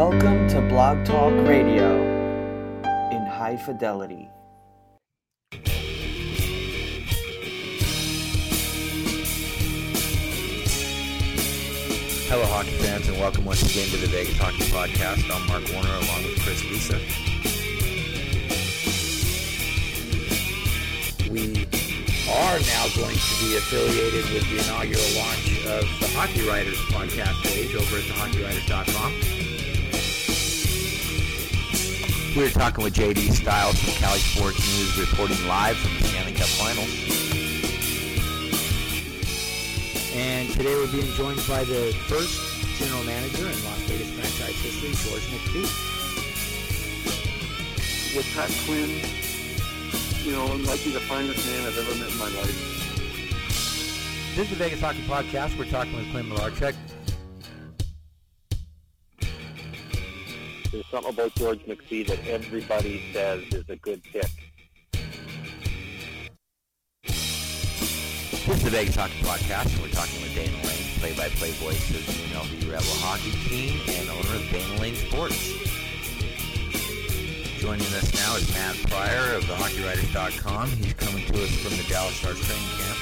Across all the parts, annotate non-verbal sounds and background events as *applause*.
Welcome to Blog Talk Radio in high fidelity. Hello, hockey fans, and welcome once again to the Vegas Hockey Podcast. I'm Mark Warner along with Chris Lisa. We are now going to be affiliated with the inaugural launch of the Hockey Writers podcast page over at thehockeywriters.com. We were talking with JD Styles from Cali Sports News, reporting live from the Stanley Cup Finals. And today we're being joined by the first general manager in Las Vegas franchise history, George McPhee. with Pat Quinn, you know, be the finest man I've ever met in my life. This is the Vegas Hockey Podcast. We're talking with Clint Malarchuk. There's something about George McPhee that everybody says is a good pick. This is the Vegas Hockey Podcast, and we're talking with Dana Lane, play-by-play voice of the UNLV Rebel hockey team and owner of Dana Lane Sports. Joining us now is Matt Pryor of thehockeywriters.com. He's coming to us from the Dallas Stars training camp.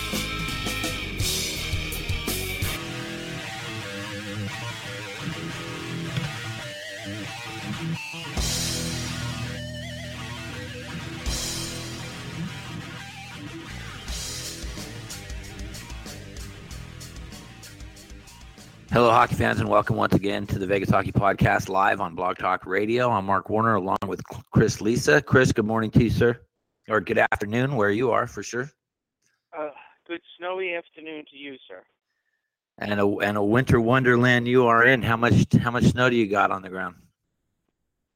Hello, hockey fans, and welcome once again to the Vegas Hockey Podcast live on Blog Talk Radio. I'm Mark Warner along with Chris Lisa. Chris, good morning to you, sir. Or good afternoon, where you are for sure. Uh, good snowy afternoon to you, sir. And a and a winter wonderland you are in. How much how much snow do you got on the ground?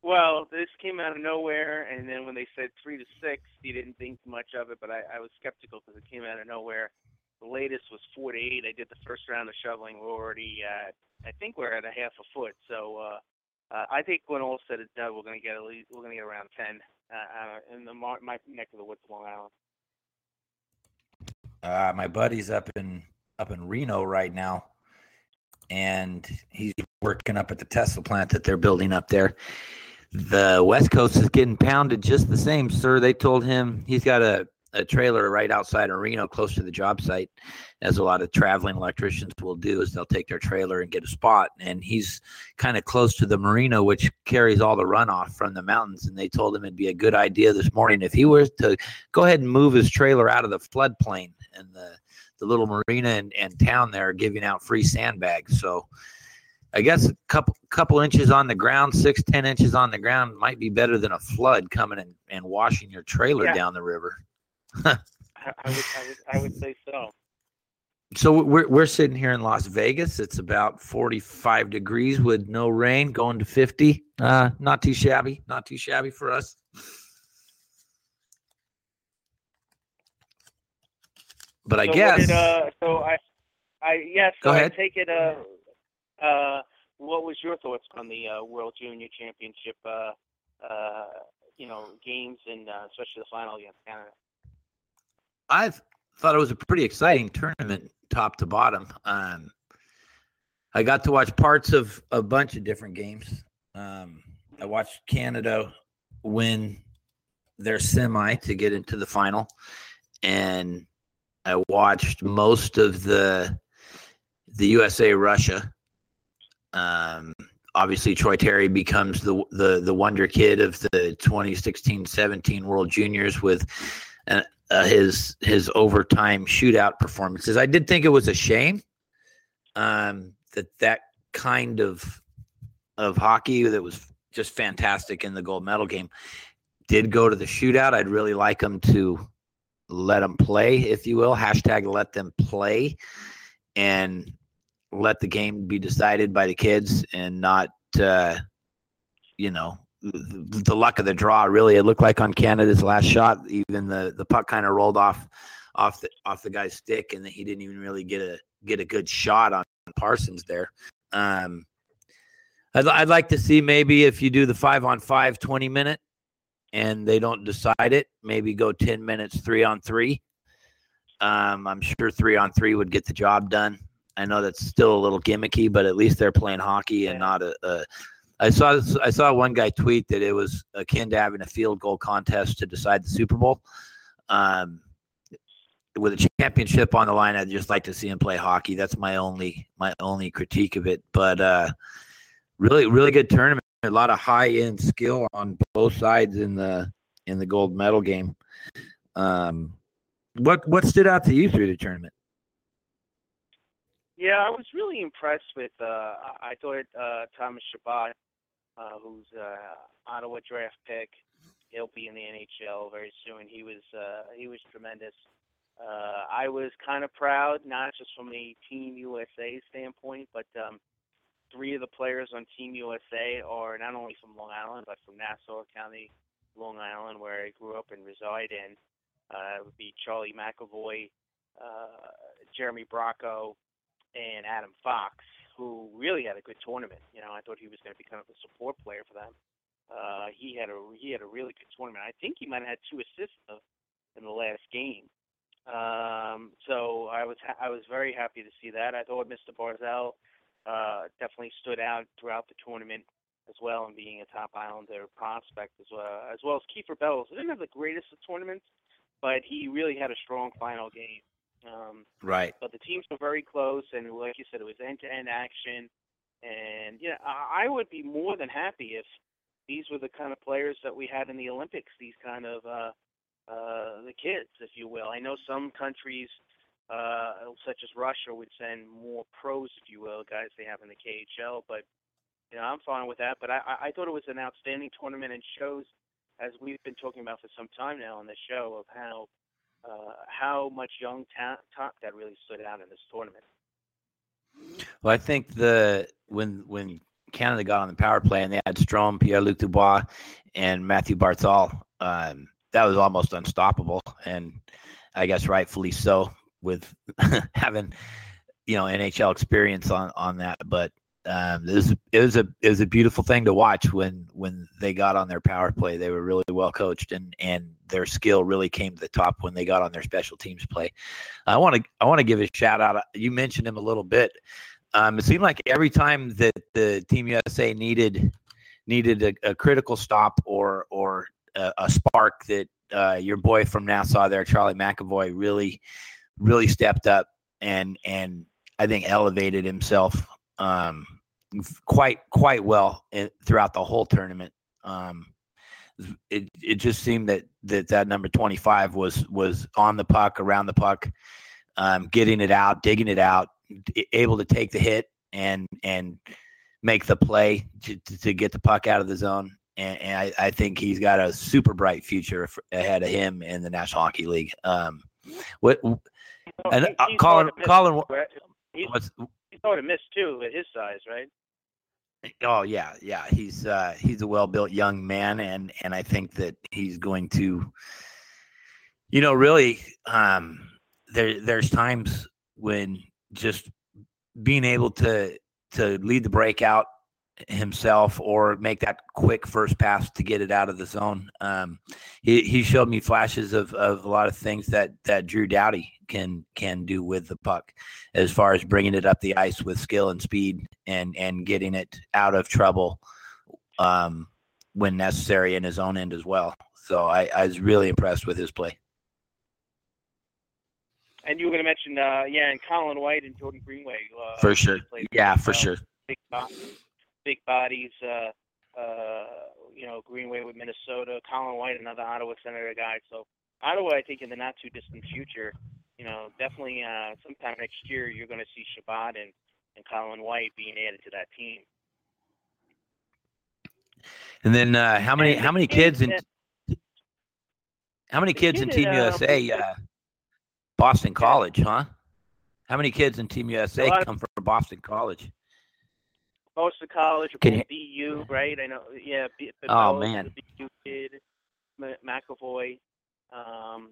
Well, this came out of nowhere, and then when they said three to six, you didn't think much of it, but I, I was skeptical because it came out of nowhere. The latest was four to eight. I did the first round of shoveling. We're already I think we're at a half a foot. So uh, uh, I think when all said and done, we're going to get at least we're going to get around ten uh, uh, in the mar- my neck of the woods, Long Island. Uh, my buddy's up in up in Reno right now, and he's working up at the Tesla plant that they're building up there. The West Coast is getting pounded just the same, sir. They told him he's got a, a trailer right outside of Reno, close to the job site, as a lot of traveling electricians will do. Is they'll take their trailer and get a spot, and he's kind of close to the marina, which carries all the runoff from the mountains. And they told him it'd be a good idea this morning if he was to go ahead and move his trailer out of the floodplain and the the little marina and, and town there are giving out free sandbags. So I guess a couple couple inches on the ground, six, ten inches on the ground might be better than a flood coming and, and washing your trailer Yeah. down the river. I, I would I would I would say so. So we're we're sitting here in Las Vegas. It's about 45 degrees with no rain, going to 50. Uh, not too shabby. Not too shabby for us. But I so what guess Did, uh, so I, I yes. Go so ahead. I take it. Uh, uh, what was your thoughts on the uh, World Junior Championship? Uh, uh, you know, games and uh, especially the final against Canada. I thought it was a pretty exciting tournament, top to bottom. Um, I got to watch parts of a bunch of different games. Um, I watched Canada win their semi to get into the final, and I watched most of the the USA Russia. Um, obviously, Troy Terry becomes the the the wonder kid of the 2016-17 World Juniors with uh, uh, his his overtime shootout performances. I did think it was a shame um, that that kind of of hockey that was just fantastic in the gold medal game did go to the shootout. I'd really like them to let them play, if you will. Hashtag let them play and let the game be decided by the kids and not uh, you know, the, luck of the draw. Really, it looked like on Canada's last shot, even the the puck kind of rolled off off the off the guy's stick, and he didn't even really get a get a good shot on Parsons there. Um, I'd, I'd like to see maybe if you do the five on five 20 minute and they don't decide it, maybe go 10 minutes three on three. Um, I'm sure three on three would get the job done. I know that's still a little gimmicky, but at least they're playing hockey and not a, a I saw I saw one guy tweet that it was akin to having a field goal contest to decide the Super Bowl. Um, with a championship on the line, I'd just like to see him play hockey. That's my only my only critique of it. But uh, really, really good tournament. A lot of high end skill on both sides in the in the gold medal game. Um, what what stood out to you through the tournament? Yeah, I was really impressed with. Uh, I thought uh, Thomas Chabot, uh, who's uh, Ottawa draft pick, he'll be in the NHL very soon. He was uh, he was tremendous. Uh, I was kind of proud, not just from the Team USA standpoint, but um, three of the players on Team USA are not only from Long Island, but from Nassau County, Long Island, where I grew up and reside in. Uh, it would be Charlie McAvoy, uh, Jeremy Bracco, and Adam Fox, who really had a good tournament. You know, I thought he was going to be kind of a support player for them. Uh, he had a he had a really good tournament. I think he might have had two assists in the last game. Um, so I was ha- I was very happy to see that. I thought Mr. Barzal uh, definitely stood out throughout the tournament as well, and being a top Islander prospect as well as well as Kiefer Bellows. He didn't have the greatest of tournaments, but he really had a strong final game. Um, right. But the teams were very close, and like you said, it was end-to-end action. And yeah, I, I would be more than happy if these were the kind of players that we had in the Olympics. These kind of uh, uh, the kids, if you will. I know some countries, uh, such as Russia, would send more pros, if you will, guys they have in the KHL. But you know, I'm fine with that. But I, I thought it was an outstanding tournament and shows, as we've been talking about for some time now on the show, of how uh, how much young talent that really stood out in this tournament. Well, I think the when when Canada got on the power play and they had Strome, Pierre Luc Dubois, and Matthew Barzal, um, that was almost unstoppable, and I guess rightfully so with *laughs* having you know NHL experience on on that. But um, it was it was a it was a beautiful thing to watch when when they got on their power play. They were really well coached, and and their skill really came to the top when they got on their special teams play. I want to I want to give a shout out. You mentioned him a little bit. Um, it seemed like every time that the Team USA needed needed a, a critical stop or or a, a spark that uh, your boy from Nassau there, Charlie McAvoy, really, really stepped up and and I think elevated himself um, quite quite well in, throughout the whole tournament. Um, it it just seemed that that that number twenty five was was on the puck, around the puck, um, getting it out, digging it out, able to take the hit and and make the play to, to get the puck out of the zone and, and I, I, think he's got a super bright future ahead of him in the National Hockey League. Um, what and uh, Colin, Colin, he's, sort of missed too at his size, right? Oh yeah, yeah. He's uh, he's a well-built young man, and and I think that he's going to, you know, really. Um, there there's times when just being able to to lead the breakout himself or make that quick first pass to get it out of the zone. Um, he, he showed me flashes of, of a lot of things that, that Drew Doughty can can do with the puck, as far as bringing it up the ice with skill and speed and and getting it out of trouble um, when necessary in his own end as well. So I, I was really impressed with his play. And you were going to mention, uh, yeah, and Colin White and Jordan Greenway. Uh, for sure. Yeah, for sure. Big, bodies. Uh, uh, you know, Greenway with Minnesota, Colin White, another Ottawa Senator guy. So Ottawa, I think in the not too distant future, you know, definitely uh, sometime next year, you're going to see Chabot and and Colin White being added to that team. And then uh, how many how many kids in how many kids in Team USA? Uh, Boston College, huh? How many kids in Team USA come from Boston College? Boston College, or Can you, BU, right? I know. Yeah. B- Oh, man. BU kid, M- McAvoy. Um,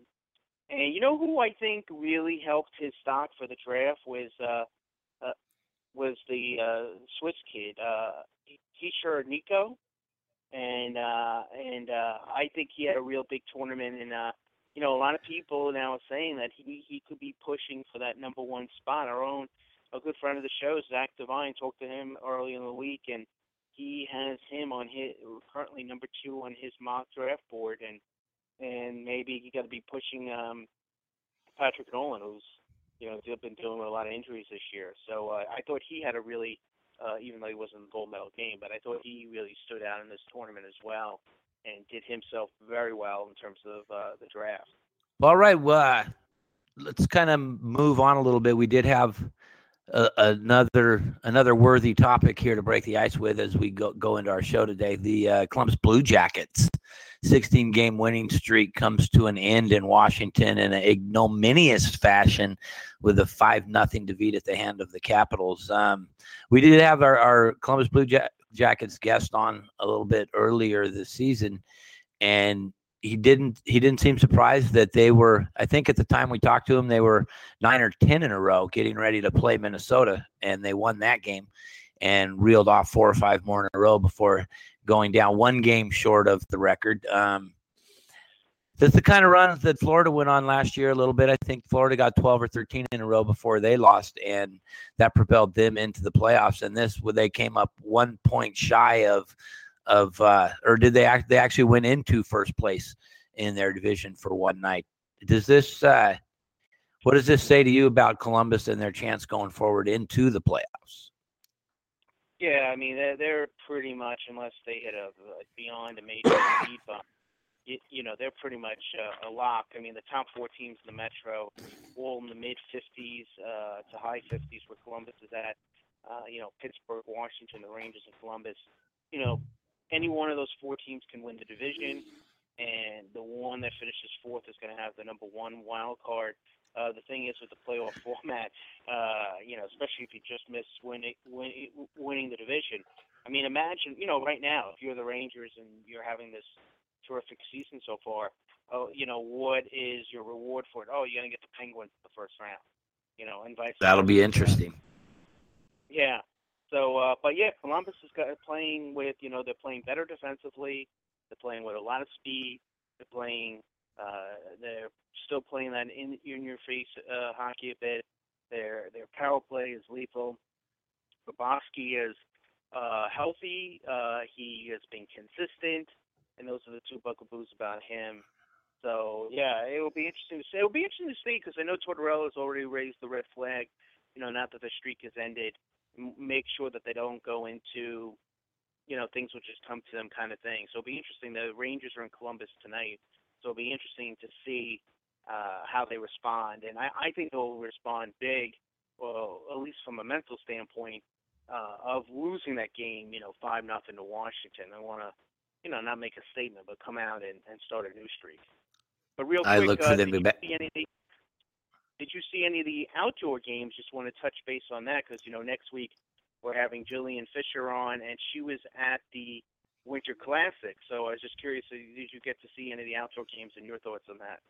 and you know who I think really helped his stock for the draft was uh, uh was the uh Swiss kid, uh Hischier Nico. And uh and uh I think he had a real big tournament and uh you know, a lot of people now are saying that he he could be pushing for that number one spot. Our own a good friend of the show, Zach Devine, talked to him early in the week, and he has him on his currently number two on his mock draft board, and and maybe he got to be pushing um Patrick Nolan, who's you know been dealing with a lot of injuries this year. So uh, I thought he had a really, uh, even though he wasn't the gold medal game, but I thought he really stood out in this tournament as well, and did himself very well in terms of uh, the draft. All right. Well, uh, let's kind of move on a little bit. We did have a, another another worthy topic here to break the ice with as we go go into our show today. The uh, Columbus Blue Jackets 16 game winning streak comes to an end in Washington in an ignominious fashion with a five nothing defeat at the hand of the Capitals. Um, we did have our, our Columbus Blue Ja- Jackets guest on a little bit earlier this season, and he didn't he didn't seem surprised that they were I think at the time we talked to him they were 9 or 10 in a row getting ready to play Minnesota and they won that game and reeled off four or five more in a row before going down one game short of the record um that's the kind of run that Florida went on last year a little bit. I think Florida got 12 or 13 in a row before they lost, and that propelled them into the playoffs. And this, where they came up one point shy of of uh, or did they act they actually went into first place in their division for one night does this uh what does this say to you about columbus and their chance going forward into the playoffs Yeah, I mean they're, they're pretty much unless they hit a, a beyond a major speed bump. You, you know they're pretty much uh, a lock. I mean the top four teams in the Metro, all in the mid 50s uh, to high 50s, where Columbus is at. Uh, you know Pittsburgh, Washington, the Rangers, and Columbus. You know any one of those four teams can win the division, and the one that finishes fourth is going to have the number one wild card. Uh, the thing is with the playoff *laughs* format, uh, you know, especially if you just miss winning win, winning the division. I mean, imagine, you know, right now if you're the Rangers and you're having this terrific season so far, oh, you know, what is your reward for it? Oh, you're going to get the Penguins in the first round, you know, and vice that'll be interesting Yeah. So, uh, but yeah, Columbus is playing with, you know, they're playing better defensively. They're playing with a lot of speed. They're playing, uh, they're still playing that in, in your face uh, hockey a bit. Their their power play is lethal. Bobrovsky is uh, healthy. Uh, he has been consistent, and those are the two bugaboos about him. So yeah, it will be interesting to see. It will be interesting to see because I know Tortorella has already raised the red flag. You know, now that the streak has ended, m- make sure that they don't go into, you know, things will just come to them kind of thing. So it'll be interesting. The Rangers are in Columbus tonight, so it'll be interesting to see uh, how they respond. And I, I think they'll respond big, well, at least from a mental standpoint, uh, of losing that game. You know, five nothing to Washington. I want to, you know, not make a statement, but come out and, and start a new streak. But real quick, I look for uh, them to you see any of the- did you see any of the outdoor games? Just want to touch base on that because you know next week we're having Jillian Fisher on, and she was at the Winter Classic. So I was just curious, uh, did you get to see any of the outdoor games and your thoughts on that?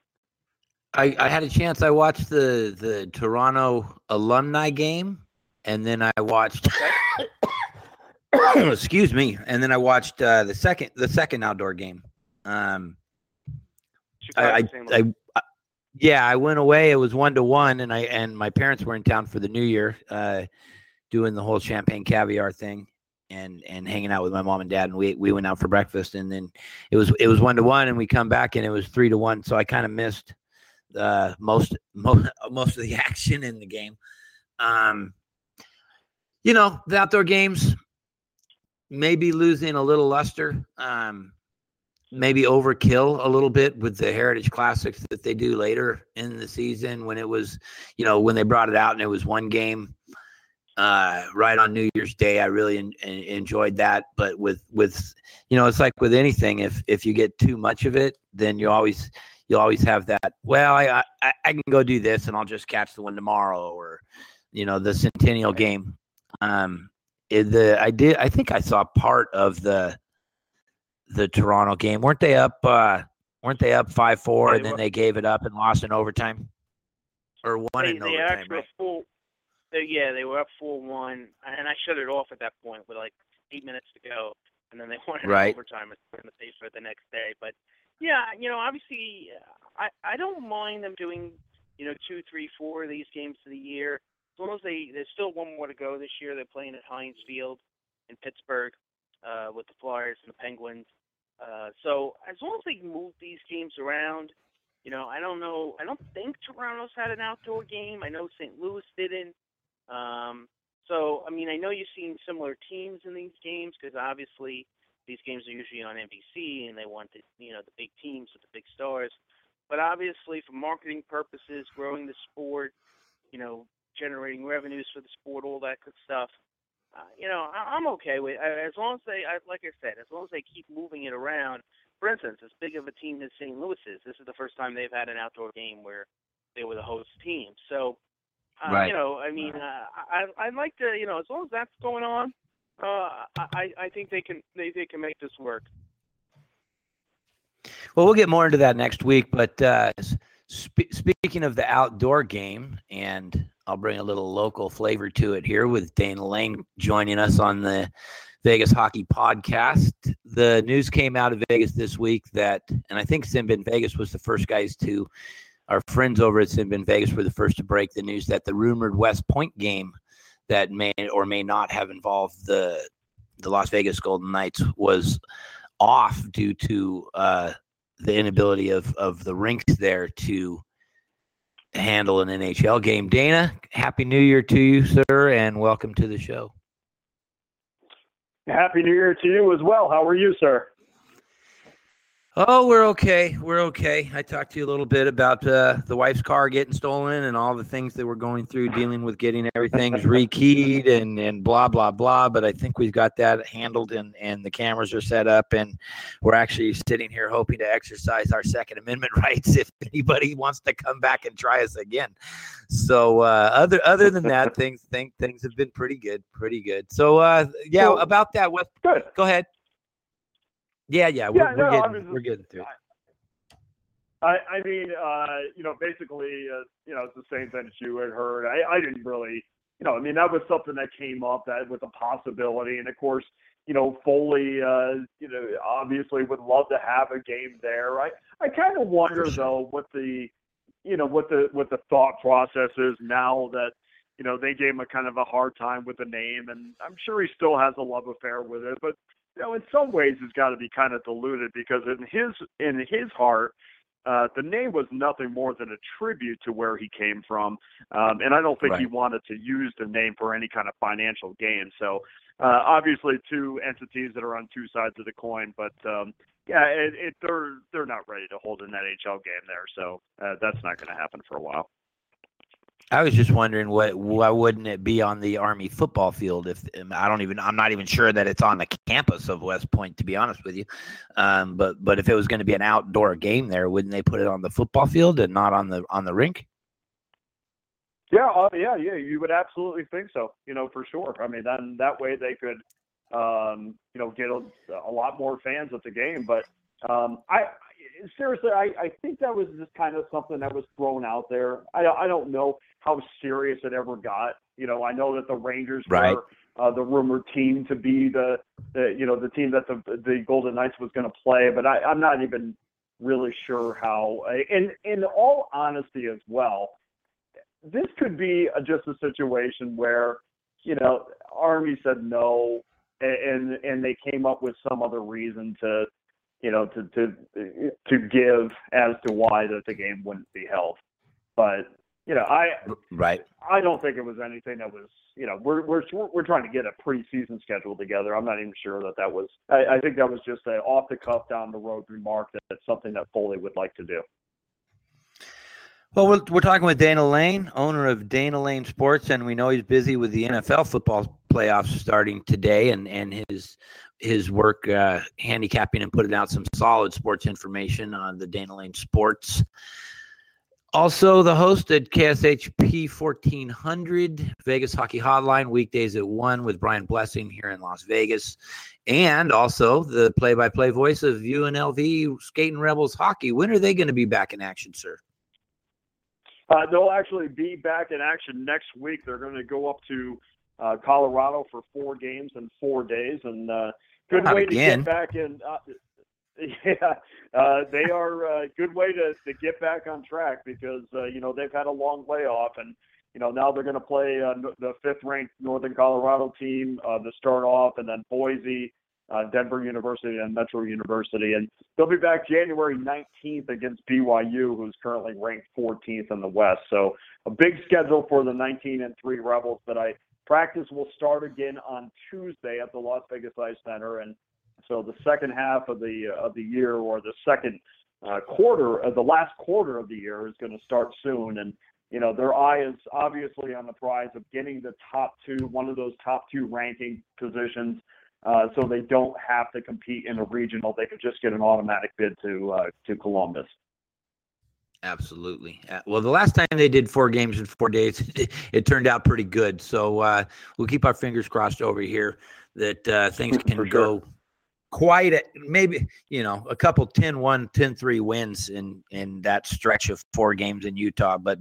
I, I had a chance i watched the the toronto alumni game and then i watched *coughs* excuse me and then i watched uh the second the second outdoor game um I, I, Chicago, St. Louis. I, I yeah i went away it was one to one and i and my parents were in town for the new year uh doing the whole champagne caviar thing and and hanging out with my mom and dad and we we went out for breakfast and then it was it was one to one and we come back and it was three to one so i kind of missed uh most most *laughs* most of the action in the game. Um you know the outdoor games maybe losing a little luster um maybe overkill a little bit with the heritage classics that they do later in the season when it was you know when they brought it out and it was one game uh right on new year's day. I really en- en- enjoyed that. But with with you know it's like with anything if if you get too much of it then you always you'll always have that well I, I i can go do this and i'll just catch the one tomorrow or you know the centennial game. Um the I did I think I saw part of the the Toronto game. weren't they up? uh Weren't they up five four, and then they gave it up and lost in overtime, or one they, in they overtime? Right? full. They, yeah, they were up four one, and I shut it off at that point with like eight minutes to go, and then they *laughs* wanted Right. overtime and the face for it the next day. But yeah, you know, obviously, I I don't mind them doing you know two, three, four of these games of the year. As long as they there's still one more to go this year. They're playing at Heinz Field in Pittsburgh uh, with the Flyers and the Penguins. Uh, so as long as they move these games around, you know, I don't know. I don't think Toronto's had an outdoor game. I know St. Louis didn't. Um, so, I mean, I know you've seen similar teams in these games because obviously these games are usually on NBC and they want the, you know, the big teams with the big stars. But obviously, for marketing purposes, growing the sport, you know, generating revenues for the sport, all that good stuff. Uh, you know, I, I'm okay with uh, as long as they, I, like I said, as long as they keep moving it around. For instance, as big of a team as St. Louis is, this is the first time they've had an outdoor game where they were the host team. So, uh, Right. you know, I mean, uh, I I'd like to, you know, as long as that's going on, uh, I I think they can they they can make this work. Well, we'll get more into that next week. But uh, sp- speaking of the outdoor game, and I'll bring a little local flavor to it here with Dana Lane joining us on the Vegas Hockey Podcast. The news came out of Vegas this week that, and I think SinBin Vegas was the first guys to, our friends over at SinBin Vegas were the first to break the news that the rumored West Point game that may or may not have involved the the Las Vegas Golden Knights was off due to uh, the inability of of the rinks there to handle an NHL game. Dana, happy New Year to you, sir, and welcome to the show. Happy New Year to you as well. How are you, sir? Oh, we're okay. We're okay. I talked to you a little bit about uh, the wife's car getting stolen and all the things that we're going through, dealing with getting everything *laughs* rekeyed and and blah blah blah. But I think we've got that handled, and and the cameras are set up, and we're actually sitting here hoping to exercise our Second Amendment *laughs* rights if anybody wants to come back and try us again. So uh, other other than that, *laughs* things think things have been pretty good, pretty good. So uh, yeah, about that. What? Good. Go ahead. Yeah, yeah, we're, Yeah, we're no, getting we're getting through. it. I, I mean, uh, you know, basically, uh, you know, it's the same thing that you had heard. I, I didn't really, you know, I mean, that was something that came up that was a possibility, and of course, you know, Foley, uh, you know, obviously would love to have a game there. I, I kind of wonder though what the, you know, what the what the thought process is now that, you know, they gave him a kind of a hard time with the name, and I'm sure he still has a love affair with it, but you know, in some ways, it's got to be kind of diluted because in his in his heart, uh, the name was nothing more than a tribute to where he came from, um, and I don't think he wanted to use the name for any kind of financial gain. So, uh, obviously, two entities that are on two sides of the coin, but um, yeah, it, it, they're they're not ready to hold an NHL game there, so uh, that's not going to happen for a while. I was just wondering what why wouldn't it be on the Army football field? If um, I don't even I'm not even sure that it's on the campus of West Point to be honest with you. Um, but but if it was going to be an outdoor game there, wouldn't they put it on the football field and not on the on the rink? Yeah, uh, yeah, yeah. You would absolutely think so. You know, for sure. I mean, then that way they could, um, you know, get a, a lot more fans at the game. But um, I seriously, I, I think that was just kind of something that was thrown out there. I, I don't know how serious it ever got. You know, I know that the Rangers Right. were uh, the rumored team to be the, the, you know, the team that the the Golden Knights was going to play. But I, I'm not even really sure how. And in all honesty, as well this could be a, just a situation where, you know, Army said no, and and they came up with some other reason to, you know, to to to give as to why that the game wouldn't be held. But you know, I Right. I don't think it was anything that was, you know, we're we're we're trying to get a preseason schedule together. I'm not even sure that that was. I, I think that was just a off the cuff down the road remark that that's something that Foley would like to do. Well, we're, we're talking with Dana Lane, owner of Dana Lane Sports, and we know he's busy with the NFL football playoffs starting today, and and his his work uh, handicapping and putting out some solid sports information on the Dana Lane Sports Also, the host at KSHP 1400 Vegas Hockey Hotline weekdays at 1 with Brian Blessing here in Las Vegas. And also the play by play voice of UNLV Skating Rebels Hockey. When are they going to be back in action, sir? Uh, they'll actually be back in action next week. They're going to go up to uh, Colorado for four games in four days. And uh, good Not way again. to get back in. Uh, *laughs* yeah, uh, they are a good way to, to get back on track because uh, you know they've had a long layoff and you know now they're going to play uh, the fifth ranked Northern Colorado team uh, to start off, and then Boise, uh, Denver University, and Metro University, and they'll be back January 19th against BYU, who's currently ranked 14th in the West. So a big schedule for the 19 and three Rebels. But I practice will start again on Tuesday at the Las Vegas Ice Center, and so the second half of the of the year, or the second uh, quarter, uh, the last quarter of the year, is going to start soon. And you know their eye is obviously on the prize of getting the top two, one of those top two ranking positions, uh, so they don't have to compete in a regional. They could just get an automatic bid to uh, to Columbus. Absolutely. Uh, well, the last time they did four games in four days, *laughs* it, turned out pretty good. So uh, we'll keep our fingers crossed over here that uh, things *laughs* can sure. go quite a, maybe you know a couple 10-1 10-3 wins in in that stretch of four games in utah but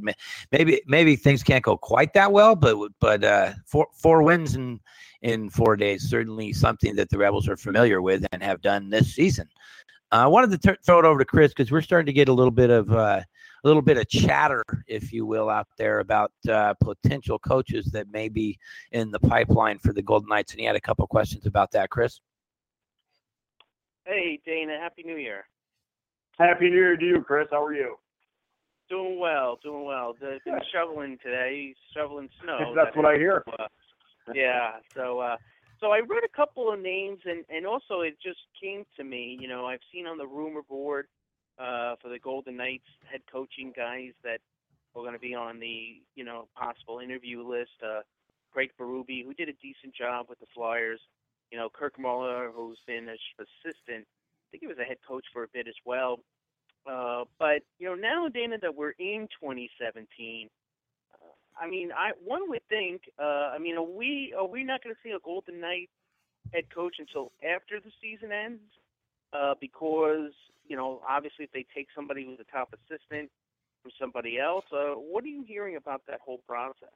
maybe maybe things can't go quite that well but but uh four four wins in in four days certainly something that the rebels are familiar with and have done this season uh, i wanted to throw it over to chris because we're starting to get a little bit of uh a little bit of chatter, if you will, out there about uh, potential coaches that may be in the pipeline for the Golden Knights. And he had a couple questions about that, Chris. Hey, Dana, Happy New Year. Happy New Year to you, Chris. How are you? Doing well, doing well. The, been shoveling today, shoveling snow. *laughs* That's That what I hear. uh, yeah. So, uh, so I read a couple of names, and and also it just came to me. You know, I've seen on the rumor board uh, for the Golden Knights head coaching guys that are going to be on the you know possible interview list. Uh, Craig Berube, who did a decent job with the Flyers. You know, Kirk Muller, who's been an assistant. I think he was a head coach for a bit as well. Uh, but you know, now Dana, that we're in 2017, uh, I mean, I one would think. Uh, I mean, are we are we not going to see a Golden Knight head coach until after the season ends? Uh, because you know, obviously, if they take somebody who's a top assistant from somebody else, uh, what are you hearing about that whole process?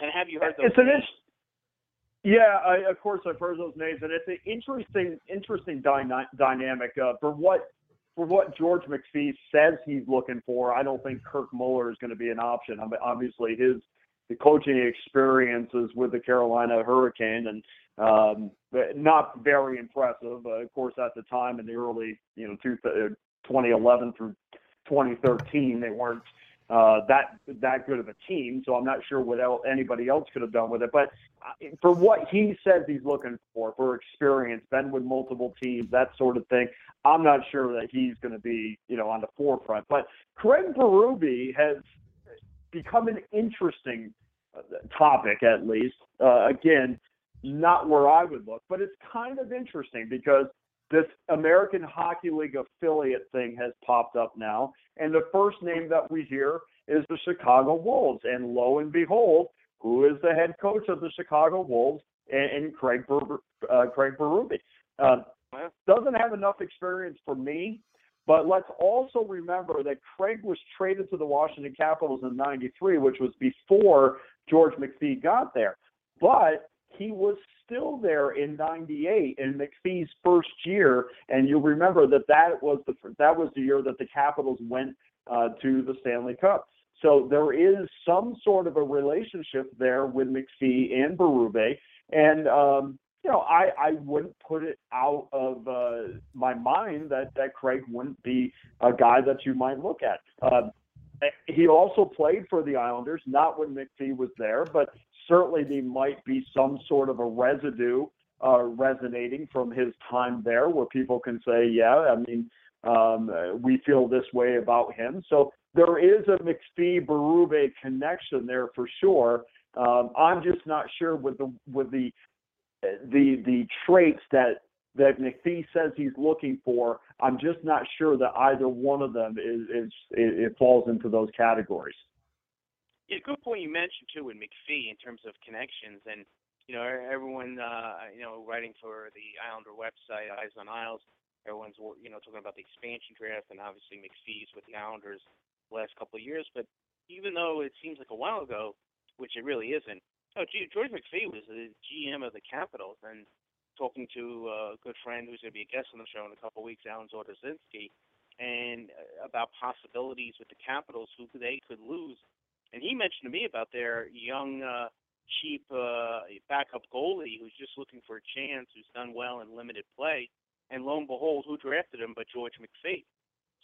And have you heard those? It's an names? int- yeah, I, of course I've heard those names, and it's an interesting, interesting dyna- dynamic. Uh, for what for what George McPhee says he's looking for, I don't think Kirk Muller is going to be an option. I mean, obviously, his the coaching experiences with the Carolina Hurricane and um, not very impressive. Uh, of course, at the time in the early, you know, two, uh, 2011 through 2013, they weren't uh, that that good of a team. So I'm not sure what el anybody else could have done with it. But uh, for what he says he's looking for, for experience, been with multiple teams, that sort of thing, I'm not sure that he's going to be, you know, on the forefront. But Craig Berube has become an interesting uh, topic, at least. Uh, again, not where I would look, but it's kind of interesting because this American Hockey League affiliate thing has popped up now, and the first name that we hear is the Chicago Wolves. And lo and behold, who is the head coach of the Chicago Wolves? And, and Craig Ber- uh, Craig Berube uh, doesn't have enough experience for me. But let's also remember that Craig was traded to the Washington Capitals in '93, which was before George McPhee got there. But he was still there in '98 in McPhee's first year, and you'll remember that that was the that was the year that the Capitals went uh, to the Stanley Cup. So there is some sort of a relationship there with McPhee and Berube, and um, you know I I wouldn't put it out of uh, my mind that that Craig wouldn't be a guy that you might look at. Uh, he also played for the Islanders, not when McPhee was there, but certainly there might be some sort of a residue uh, resonating from his time there where people can say, yeah, I mean, um, we feel this way about him. So there is a McPhee Berube connection there for sure. Um, I'm just not sure with the with the the the traits that that McPhee says he's looking for. I'm just not sure that either one of them is, is it, it falls into those categories. Yeah, good point you mentioned too with McPhee in terms of connections and you know everyone uh, you know writing for the Islander website Eyes on Isles. Everyone's you know talking about the expansion draft and obviously McPhee's with the Islanders the last couple of years. But even though it seems like a while ago, which it really isn't, oh, George McPhee was the GM of the Capitals and talking to a good friend who's going to be a guest on the show in a couple of weeks, Alan Zordzinski, and uh, about possibilities with the Capitals who they could lose. And he mentioned to me about their young, uh, cheap uh, backup goalie who's just looking for a chance, who's done well in limited play. And lo and behold, who drafted him but George McPhee?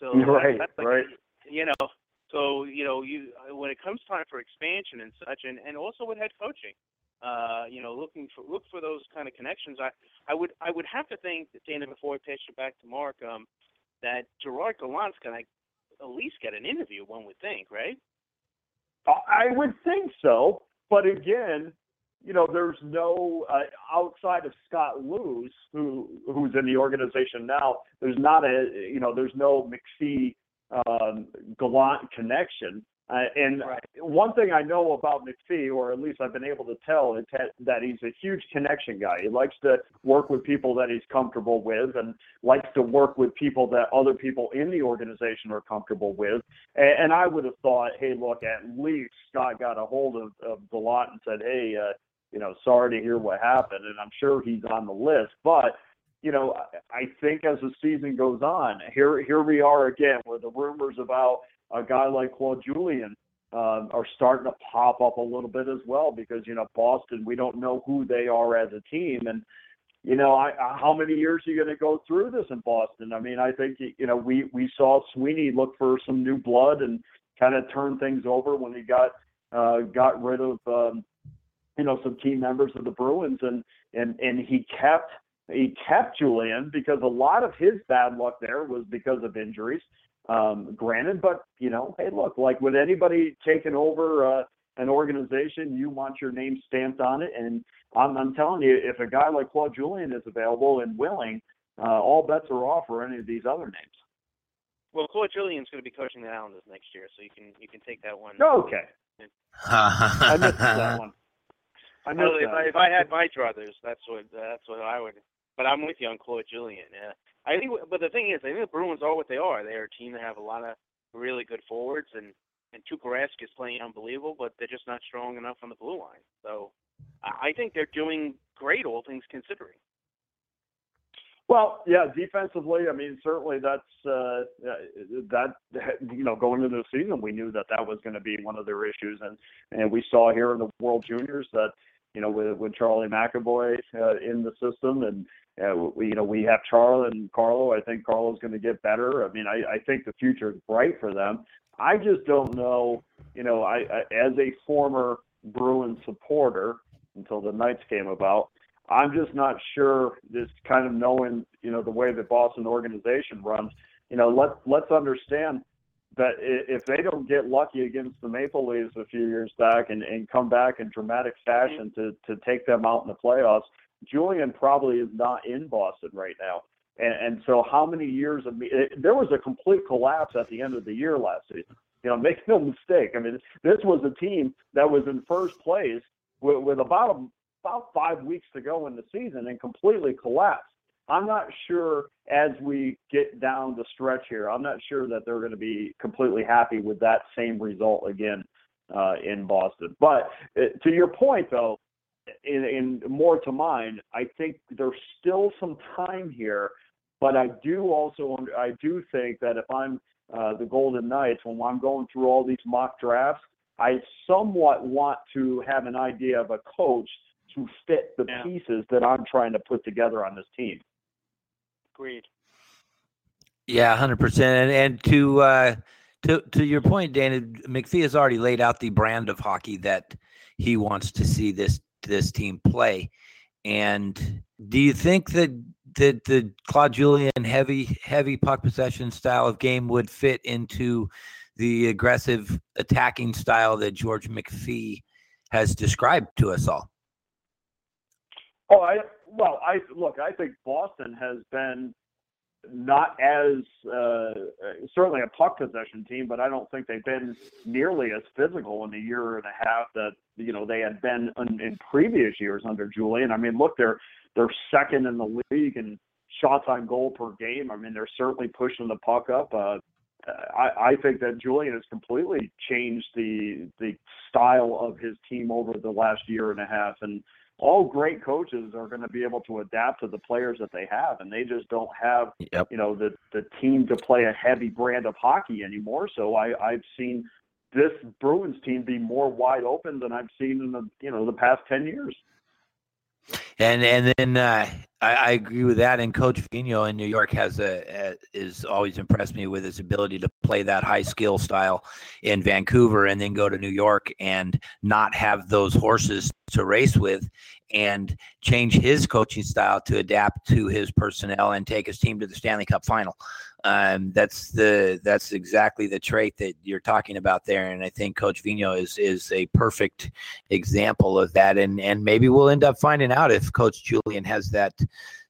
So *laughs* right, that's like, right. You know, so you know, you when it comes time for expansion and such, and and also with head coaching, uh, you know, looking for look for those kind of connections. I I would I would have to think that Dana before I pass it back to Mark, um, that Gerard Gallant's gonna at least get an interview. One would think, right? I would think so, but again, you know, there's no uh, outside of Scott Luce, who who's in the organization now. There's not a you know, there's no McPhee um, Gallant connection. Uh, and right. one thing I know about McPhee, or at least I've been able to tell, is that he's a huge connection guy. He likes to work with people that he's comfortable with, and likes to work with people that other people in the organization are comfortable with. And, and I would have thought, hey, look, at least Scott got a hold of, of Gallant and said, hey, uh, you know, sorry to hear what happened, and I'm sure he's on the list, but you know, I think as the season goes on, here here we are again, where the rumors about a guy like Claude Julien uh, are starting to pop up a little bit as well because you know Boston, we don't know who they are as a team, and you know I, how many years are you going to go through this in Boston? I mean, I think you know we we saw Sweeney look for some new blood and kind of turn things over when he got uh, got rid of um, you know some team members of the Bruins, and and and he kept he kept Julien because a lot of his bad luck there was because of injuries. Um, granted, but you know, hey, look, like with anybody taking over uh, an organization, you want your name stamped on it. And I'm, I'm telling you, if a guy like Claude Julien is available and willing, uh, all bets are off for any of these other names. Well, Claude Julien's going to be coaching the Islanders next year, so you can you can take that one. Okay. I missed that *laughs* one. I missed if, that. I, if I had my druthers, that's what that's what I would but I'm with you on Claude Julien. Yeah, I think. But the thing is, I think the Bruins are what they are. They're a team that have a lot of really good forwards, and and Tuukka Rask is playing unbelievable, but they're just not strong enough on the blue line. So I think they're doing great, all things considering. Well, yeah, defensively, I mean, certainly that's uh, that *laughs* you know going into the season, we knew that that was going to be one of their issues, and and we saw here in the World Juniors that you know with with Charlie McAvoy uh, in the system and uh, we, you know, we have Charlie and Carlo. I think Carlo's going to get better. I mean, I, I think the future is bright for them. I just don't know, you know, I, I as a former Bruin supporter until the Knights came about, I'm just not sure. Just kind of knowing, you know, the way the Boston organization runs. You know, let let's understand that if they don't get lucky against the Maple Leafs a few years back and, and come back in dramatic fashion to to take them out in the playoffs, Julien probably is not in Boston right now. And, and so, how many years of it, there was a complete collapse at the end of the year last season. You know, *laughs* make no mistake. I mean, this was a team that was in first place with, with about about five weeks to go in the season and completely collapsed. I'm not sure as we get down the stretch here. I'm not sure that they're going to be completely happy with that same result again uh, in Boston. But uh, to your point, though, in, in more to mine, I think there's still some time here, but I do also I do think that if I'm uh, the Golden Knights, when I'm going through all these mock drafts, I somewhat want to have an idea of a coach to fit the yeah. pieces that I'm trying to put together on this team. Agreed. Yeah, hundred percent. And and to uh, to to your point, Dan, McPhee has already laid out the brand of hockey that he wants to see this this team play. And do you think that that the Claude Julien heavy heavy puck possession style of game would fit into the aggressive attacking style that George McPhee has described to us all? Oh, I well, I look. I think Boston has been not as uh, certainly a puck possession team, but I don't think they've been nearly as physical in the year and a half that you know they had been in, in previous years under Julien. I mean, look, they're they're second in the league in shots on goal per game. I mean, they're certainly pushing the puck up. Uh, I, I think that Julien has completely changed the the style of his team over the last year and a half, and all great coaches are going to be able to adapt to the players that they have, and they just don't have Yep. you know the the team to play a heavy brand of hockey anymore. So I I've seen this Bruins team be more wide open than I've seen in the you know the past ten years. And and then uh, I, I agree with that. And Coach Vigneault in New York has a, a is always impressed me with his ability to play that high skill style in Vancouver, and then go to New York and not have those horses to race with, and change his coaching style to adapt to his personnel and take his team to the Stanley Cup final. Um, that's the that's exactly the trait that you're talking about there, and I think Coach Vigneault is is a perfect example of that. And and maybe we'll end up finding out if Coach Julien has that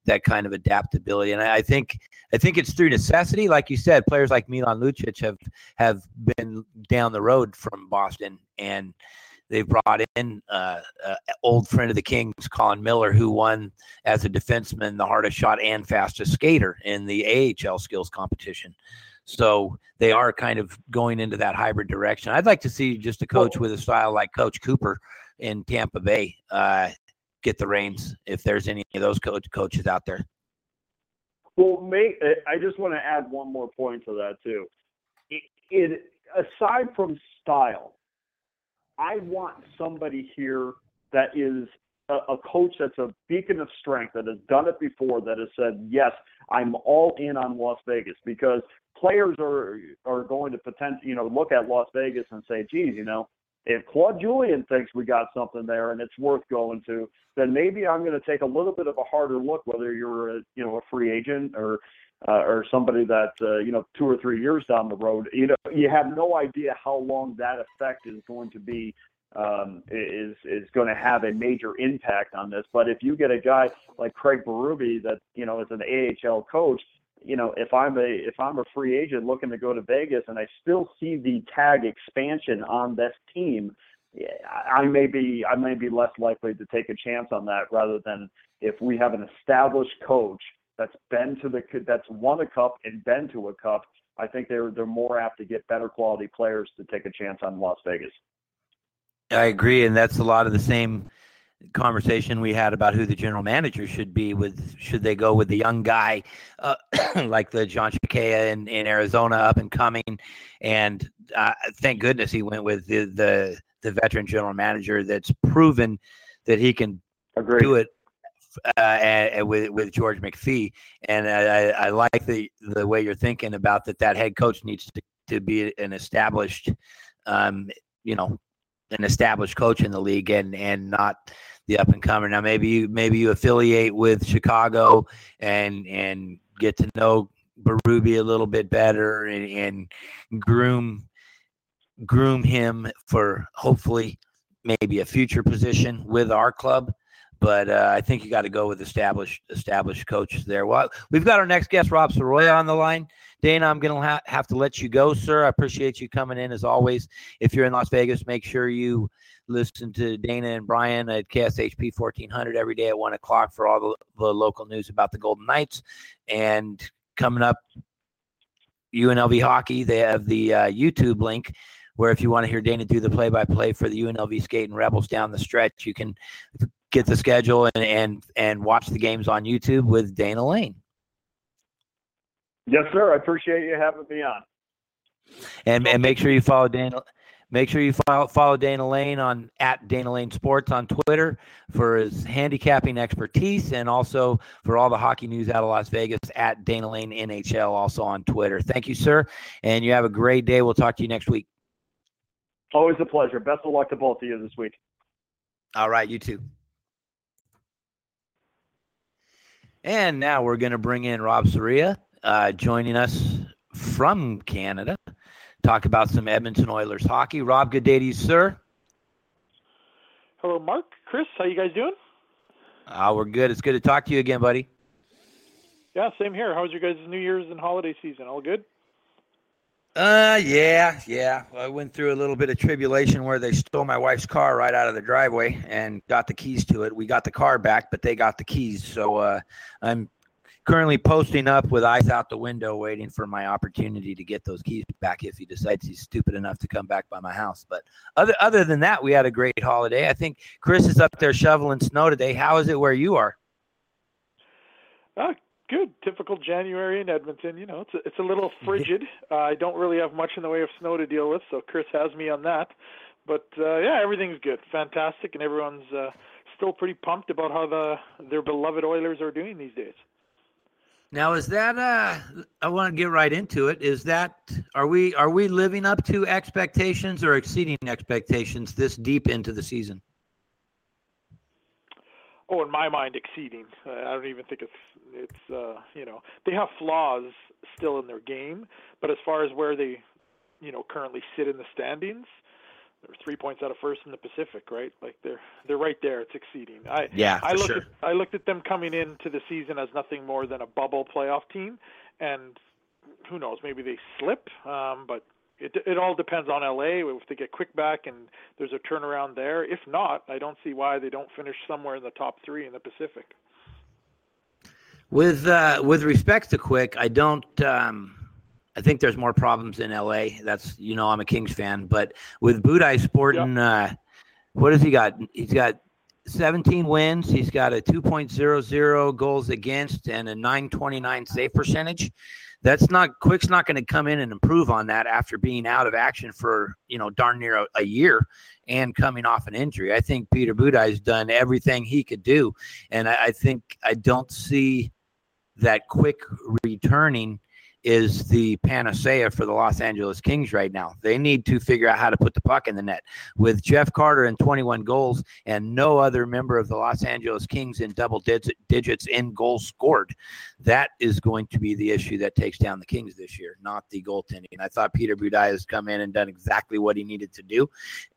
that kind of adaptability. And I, I think I think it's through necessity, like you said. Players like Milan Lucic have have been down the road from Boston, and they've brought in uh, uh, old friend of the Kings, Colin Miller, who won as a defenseman the hardest shot and fastest skater in the AHL skills competition. So they are kind of going into that hybrid direction. I'd like to see just a coach with a style like Coach Cooper in Tampa Bay uh, get the reins if there's any of those coach, coaches out there. Well, may, I just want to add one more point to that too. It, it aside from style, I want somebody here that is a, coach that's a beacon of strength that has done it before that has said yes, I'm all in on Las Vegas because players are are going to potentially you know look at Las Vegas and say, geez, you know, if Claude Julien thinks we got something there and it's worth going to, then maybe I'm going to take a little bit of a harder look, whether you're a you know a free agent or uh, or somebody that uh, you know two or three years down the road. You know, you have no idea how long that effect is going to be. Um, is is going to have a major impact on this. But if you get a guy like Craig Berube that you know is an AHL coach, you know if I'm a if I'm a free agent looking to go to Vegas and I still see the tag expansion on this team, I may be I may be less likely to take a chance on that rather than if we have an established coach that's been to the that's won a cup and been to a cup. I think they're they're more apt to get better quality players to take a chance on Las Vegas. I agree, and that's a lot of the same conversation we had about who the general manager should be. With should they go with the young guy uh, *coughs* like the John Chayka in, in Arizona, up and coming, and uh, thank goodness he went with the, the the veteran general manager that's proven that he can Agreed. do it uh, and, with with George McPhee. And I, I like the the way you're thinking about that. That head coach needs to, to be an established, um, you know, an established coach in the league and and not the up and comer. Now maybe you maybe you affiliate with Chicago and and get to know Berube a little bit better and, and groom groom him for hopefully maybe a future position with our club. But uh, I think you got to go with established established coaches there. Well, we've got our next guest, Rob Soria, on the line. Dana, I'm going to ha- have to let you go, sir. I appreciate you coming in as always. If you're in Las Vegas, make sure you listen to Dana and Brian at KSHP 1400 every day at one o'clock for all the, the local news about the Golden Knights. And coming up, UNLV hockey, they have the uh, YouTube link where if you want to hear Dana do the play by play for the UNLV skating Rebels down the stretch, you can get the schedule and, and, and watch the games on YouTube with Dana Lane. Yes, sir. I appreciate you having me on. And, and make sure you follow Dana. Make sure you follow, follow Dana Lane on at Dana Lane Sports on Twitter for his handicapping expertise and also for all the hockey news out of Las Vegas at Dana Lane NHL also on Twitter. Thank you, sir. And you have a great day. We'll talk to you next week. Always a pleasure. Best of luck to both of you this week. All right, you too. And now we're going to bring in Rob Soria, uh, joining us from Canada, talk about some Edmonton Oilers hockey. Rob, good day to you, sir. Hello, Mark, Chris. How you guys doing? Uh, we're good. It's good to talk to you again, buddy. Yeah, same here. How was your guys' New Year's and holiday season? All good? Uh, yeah, yeah. I went through a little bit of tribulation where they stole my wife's car right out of the driveway and got the keys to it. We got the car back, but they got the keys. So uh, I'm currently posting up with eyes out the window, waiting for my opportunity to get those keys back if he decides he's stupid enough to come back by my house. But other other than that, we had a great holiday. I think Chris is up there shoveling snow today. How is it where you are? Uh, good. Typical January in Edmonton. You know, it's a, it's a little *laughs* frigid. Uh, I don't really have much in the way of snow to deal with, so Chris has me on that. But uh, yeah, everything's good, fantastic, and everyone's uh, still pretty pumped about how the their beloved Oilers are doing these days. Now is that uh I want to get right into it. Is that are we are we living up to expectations or exceeding expectations this deep into the season? Oh, in my mind, exceeding. I don't even think it's it's uh, you know they have flaws still in their game, but as far as where they you know currently sit in the standings, they're three points out of first in the Pacific, right? Like they're they're right there. It's exceeding. I yeah, I looked sure. at I looked at them coming into the season as nothing more than a bubble playoff team, and who knows, maybe they slip. Um, but it it all depends on LA if they get quick back and there's a turnaround there. If not, I don't see why they don't finish somewhere in the top three in the Pacific. With uh, with respect to quick, I don't. Um, I think there's more problems in LA. That's you know I'm a Kings fan, but with Budaj sporting, yep. uh, what has he got? He's got 17 wins. He's got a 2.00 goals against and a 929 save percentage. That's not Quick's not going to come in and improve on that after being out of action for you know darn near a, a year and coming off an injury. I think Peter Budaj's done everything he could do, and I, I think I don't see that Quick returning is the panacea for the Los Angeles Kings right now. They need to figure out how to put the puck in the net. With Jeff Carter and 21 goals and no other member of the Los Angeles Kings in double digits in goals scored, that is going to be the issue that takes down the Kings this year, not the goaltending. I thought Peter Budaj has come in and done exactly what he needed to do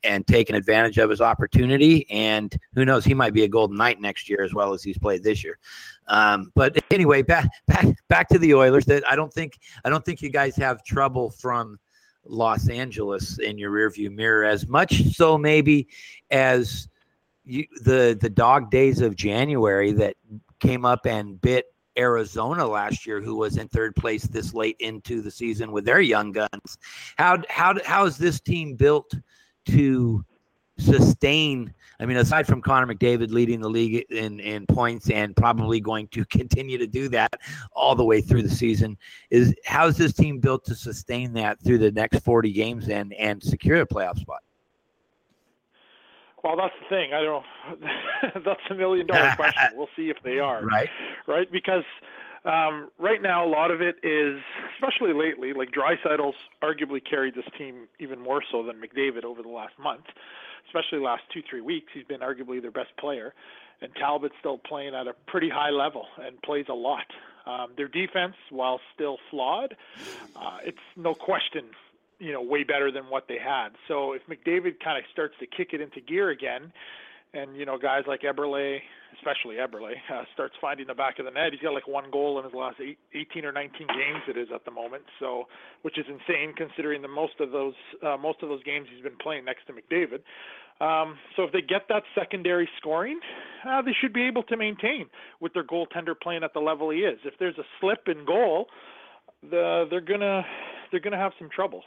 and taken advantage of his opportunity. And who knows, he might be a Golden Knight next year as well as he's played this year. Um, but anyway, back back back to the Oilers. That I don't think I don't think you guys have trouble from Los Angeles in your rearview mirror as much so maybe as you, the the dog days of January that came up and bit Arizona last year, who was in third place this late into the season with their young guns. How how how is this team built to sustain? I mean, aside from Connor McDavid leading the league in in points and probably going to *laughs* continue to do that all the way through the season, is how is this team built to sustain that through the next forty games and and secure a playoff spot? Well, that's the thing. I don't. *laughs* that's a million dollar *laughs* question. We'll see if they are. Right. Right. Because um, right now, a lot of it is, especially lately, like Draisaitl's arguably carried this team even more so than McDavid over the last month, especially last two three weeks. He's been arguably their best player, and Talbot's still playing at a pretty high level and plays a lot. Um, their defense, while still flawed, uh, it's no question you know, way better than what they had. So if McDavid kind of starts to kick it into gear again, and you know, guys like Eberle, especially Eberle, *laughs* uh, starts finding the back of the net. He's got like one goal in his last eight, 18 or 19 games. It is at the moment, so which is insane considering the most of those uh, most of those games he's been playing next to McDavid. Um, so if they get that secondary scoring, uh, they should be able to maintain with their goaltender playing at the level he is. If there's a slip in goal, the, they're gonna they're gonna have some troubles.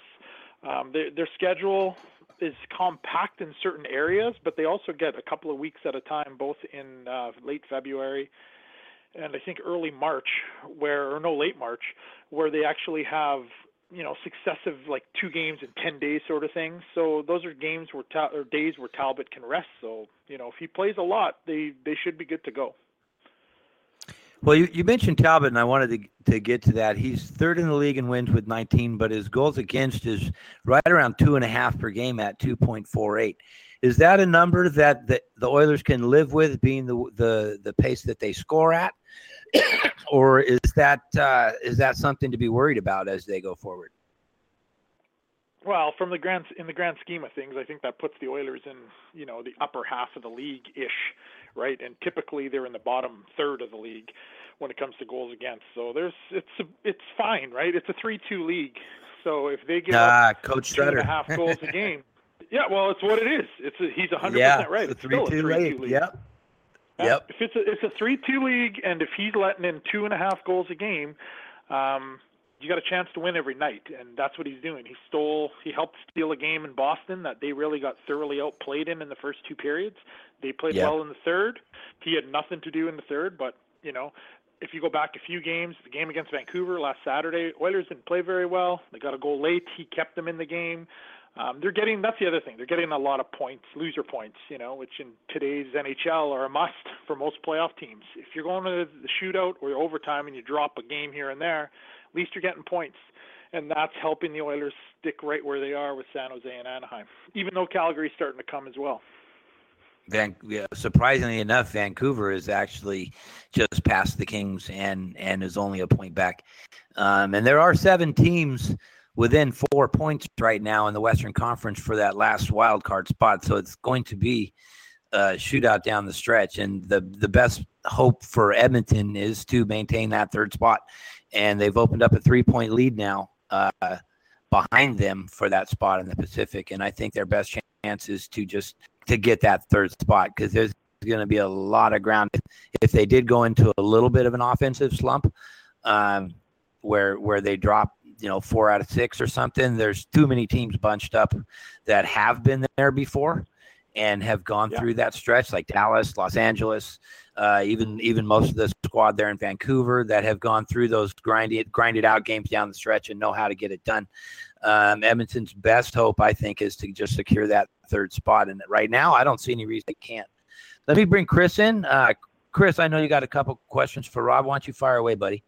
Um, their, their schedule is compact in certain areas, but they also get a couple of weeks at a time, both in uh, late February and I think early March, where or no late March, where they actually have you know successive like two games in ten days sort of thing. So those are games where Ta- or days where Talbot can rest. So you know if he plays a lot, they they should be good to go. Well, you, you mentioned Talbot, and I wanted to, to get to that. He's third in the league in wins with 19, but his goals against is right around two and a half per game at 2.48. Is that a number that the, the Oilers can live with, being the the the pace that they score at, *coughs* or is that uh, is that something to be worried about as they go forward? Well, from the grand in the grand scheme of things, I think that puts the Oilers in you know the upper half of the league ish, right? And typically they're in the bottom third of the league when it comes to goals against. So there's it's it's fine, right? It's a three-two league. So if they get Ah, up Coach two and a half goals a *laughs* game, yeah, well, it's what it is. It's a, he's 100 yeah, percent right. It's a a three-two three-two league. league. Yep. Yep. If it's a it's a three two league, and if he's letting in two and a half goals a game, um, you got a chance to win every night, and that's what he's doing. He stole, he helped steal a game in Boston that they really got thoroughly outplayed in in the first two periods. They played well in the third. He had nothing to do in the third, but you know, if you go back a few games, the game against Vancouver last Saturday, Oilers didn't play very well. They got a goal late. He kept them in the game. Um, they're getting that's the other thing. They're getting a lot of points, loser points, you know, which in today's NHL are a must *laughs* for most playoff teams. If you're going to the shootout or overtime and you drop a game here and there, at least you're getting points. And that's helping the Oilers stick right where they are with San Jose and Anaheim, even though Calgary's starting to come as well. Van, surprisingly enough, Vancouver is actually just past the Kings and and is only a point back. Um, and there are seven teams within four points right now in the Western Conference for that last wild card spot. So it's going to be a shootout down the stretch. And the the best hope for Edmonton is to maintain that third spot. And they've opened up a three point lead now uh, behind them for that spot in the Pacific. And I think their best chance is to just to get that third spot because there's going to be a lot of ground if they did go into a little bit of an offensive slump um, where where they drop you know four out of six or something there's too many teams bunched up that have been there before and have gone Yeah. through that stretch like dallas los angeles uh, even even most of the squad there in vancouver that have gone through those grinded grinded out games down the stretch and know how to get it done um, edmonton's best hope i think is to just secure that third spot and right now i don't see any reason they can't let me bring chris in uh, chris i know you got a couple questions for rob why don't you fire away buddy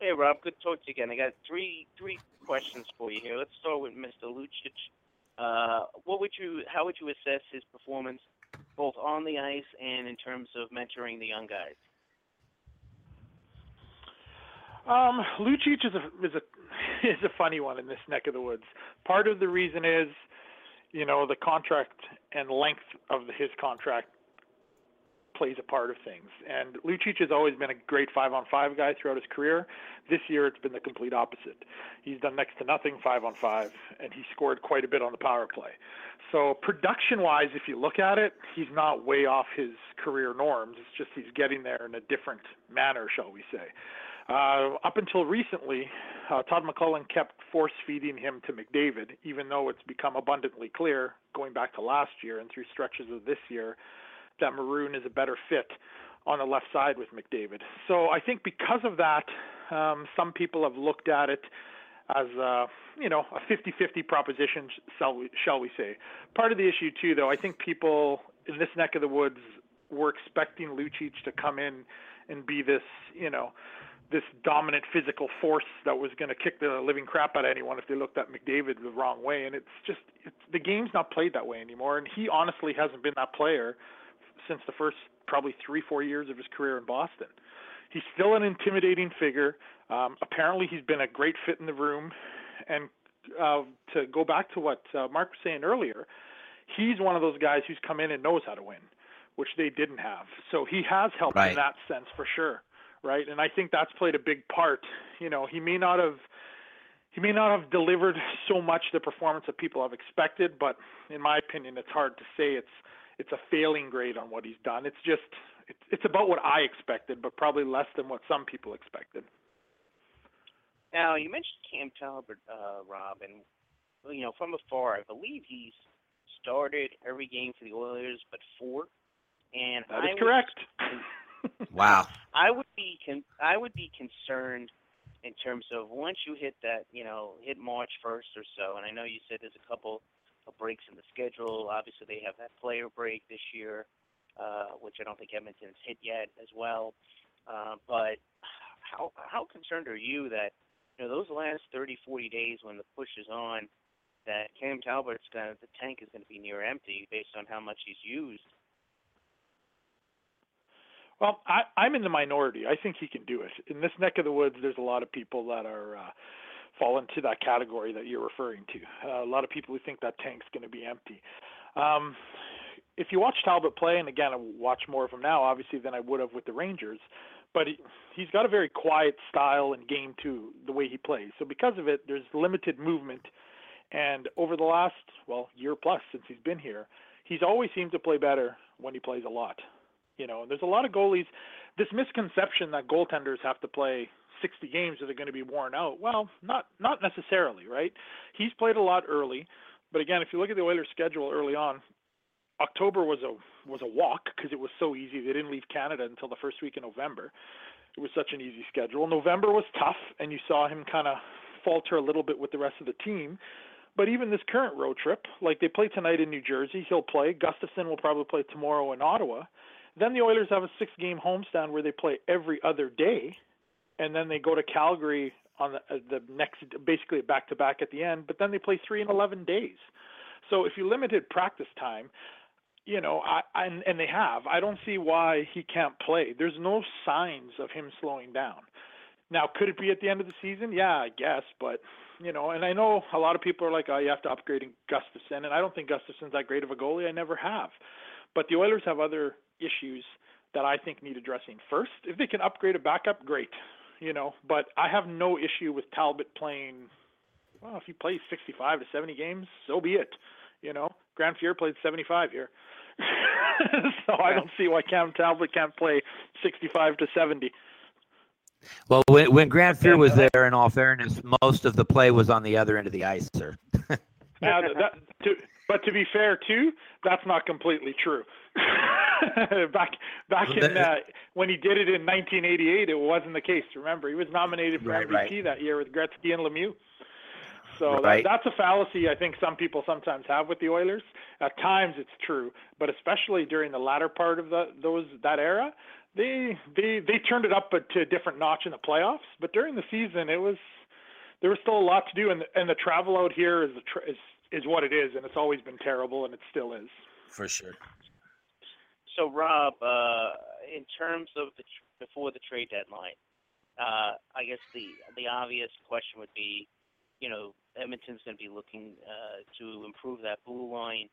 Hey Rob, good to talk to you again. I got three three questions for you here. Let's start with Mr. Lucic. Uh, what would you how would you assess his performance both on the ice and in terms of mentoring the young guys? Um, Lucic is a is a *laughs* is a funny one in this neck of the woods. Part of the reason is, you know, the contract and length of his contract plays a part of things. And Lucic has always been a great five on five guy throughout his career. This year it's been the complete opposite. He's done next to nothing five on five, and he scored quite a bit on the power play. So production wise, if you look at it, he's not way off his career norms. It's just he's getting there in a different manner, shall we say. Uh, up until recently, uh, Todd McLellan kept force feeding him to McDavid, even though it's become abundantly clear going back to last year and through stretches of this year that Maroon is a better fit on the left side with McDavid. So I think because of that, um, some people have looked at it as a, you know a 50-50 proposition, shall we, say? Part of the issue too, though, I think people in this neck of the woods were expecting Lucic to come in and be this, you know, this dominant physical force that was going to kick the living crap out of anyone if they looked at McDavid the wrong way. And it's just it's, the game's not played that way anymore. And he honestly hasn't been that player since the first probably three four years of his career in Boston. He's still an intimidating figure. Um, apparently, he's been a great fit in the room. And uh, to go back to what uh, Mark was saying earlier, he's one of those guys who's come in and knows how to win, which they didn't have. So he has helped Right. in that sense for sure, right? And I think that's played a big part. You know, he may not have he may not have delivered so much the performance that people have expected, but in my opinion, it's hard to say it's it's a failing grade on what he's done. It's just it's it's about what I expected, but probably less than what some people expected. Now you mentioned Cam Talbot, uh, Rob, and you know from afar, I believe he's started every game for the Oilers but four. And that is I is would- correct. *laughs* wow I would be con- I would be concerned in terms of once you hit that, you know, hit March 1st or so, and I know you said there's a couple of breaks in the schedule. Obviously, they have that player break this year, uh, which I don't think Edmonton's hit yet as well. Uh, but how how concerned are you that you know those last 30, 40 days when the push is on, that Cam Talbot's gonna the tank is going to be near empty based on how much he's used? Well, I, I'm in the minority. I think he can do it. In this neck of the woods, there's a lot of people that are uh, fall into that category that you're referring to. Uh, a lot of people who think that tank's going to be empty. Um, if you watch Talbot play, and again, I watch more of him now, obviously, than I would have with the Rangers, but he, he's got a very quiet style and game too, the way he plays. So because of it, there's limited movement. And over the last, well, year plus since he's been here, he's always seemed to play better when he plays a lot. You know, and there's a lot of goalies. This misconception that goaltenders have to play 60 games or they're going to be worn out. Well, not not necessarily, right? He's played a lot early, but again, if you look at the Oilers' schedule early on, October was a was a walk because it was so easy. They didn't leave Canada until the first week in November. It was such an easy schedule. November was tough, and you saw him kind of falter a little bit with the rest of the team. But even this current road trip, like they play tonight in New Jersey, he'll play. Gustavsson will probably play tomorrow in Ottawa. Then the Oilers have a six-game homestand where they play every other day, and then they go to Calgary on the, uh, the next, basically back-to-back at the end. But then they play three in 11 days. So if you limited practice time, you know, I, I and, and they have. I don't see why he can't play. There's no signs of him slowing down. Now, could it be at the end of the season? Yeah, I guess, but you know, and I know a lot of people are like, "Oh, you have to upgrade Gustavsson," and I don't think Gustavsson's that great of a goalie. I never have, but the Oilers have other issues that I think need addressing first. If they can upgrade a backup, great, you know. But I have no issue with Talbot playing. Well, if he plays 65 to 70 games, so be it. You know, Grant Fuhr played 75 here. *laughs* so I don't see why Cam Talbot can't play 65 to 70. Well, when, when Grant Fuhr was there, in all fairness, most of the play was on the other end of the ice, sir. now, that, to, but to be fair, too, that's not completely true. *laughs* *laughs* back back in uh, when he did it in 1988, it wasn't the case. Remember, he was nominated for Right, MVP right. that year with Gretzky and Lemieux. So Right. that, that's a fallacy I think some people sometimes have with the Oilers. At times it's true, but especially during the latter part of the those that era, they they they turned it up to a different notch in the playoffs. But during the season, it was there was still a lot to do, and and the travel out here is the tr is is what it is, and it's always been terrible, and it still is. For sure. So, Rob, uh, in terms of the tr- before the trade deadline, uh, I guess the the obvious question would be, you know, Edmonton's going to be looking uh, to improve that blue line,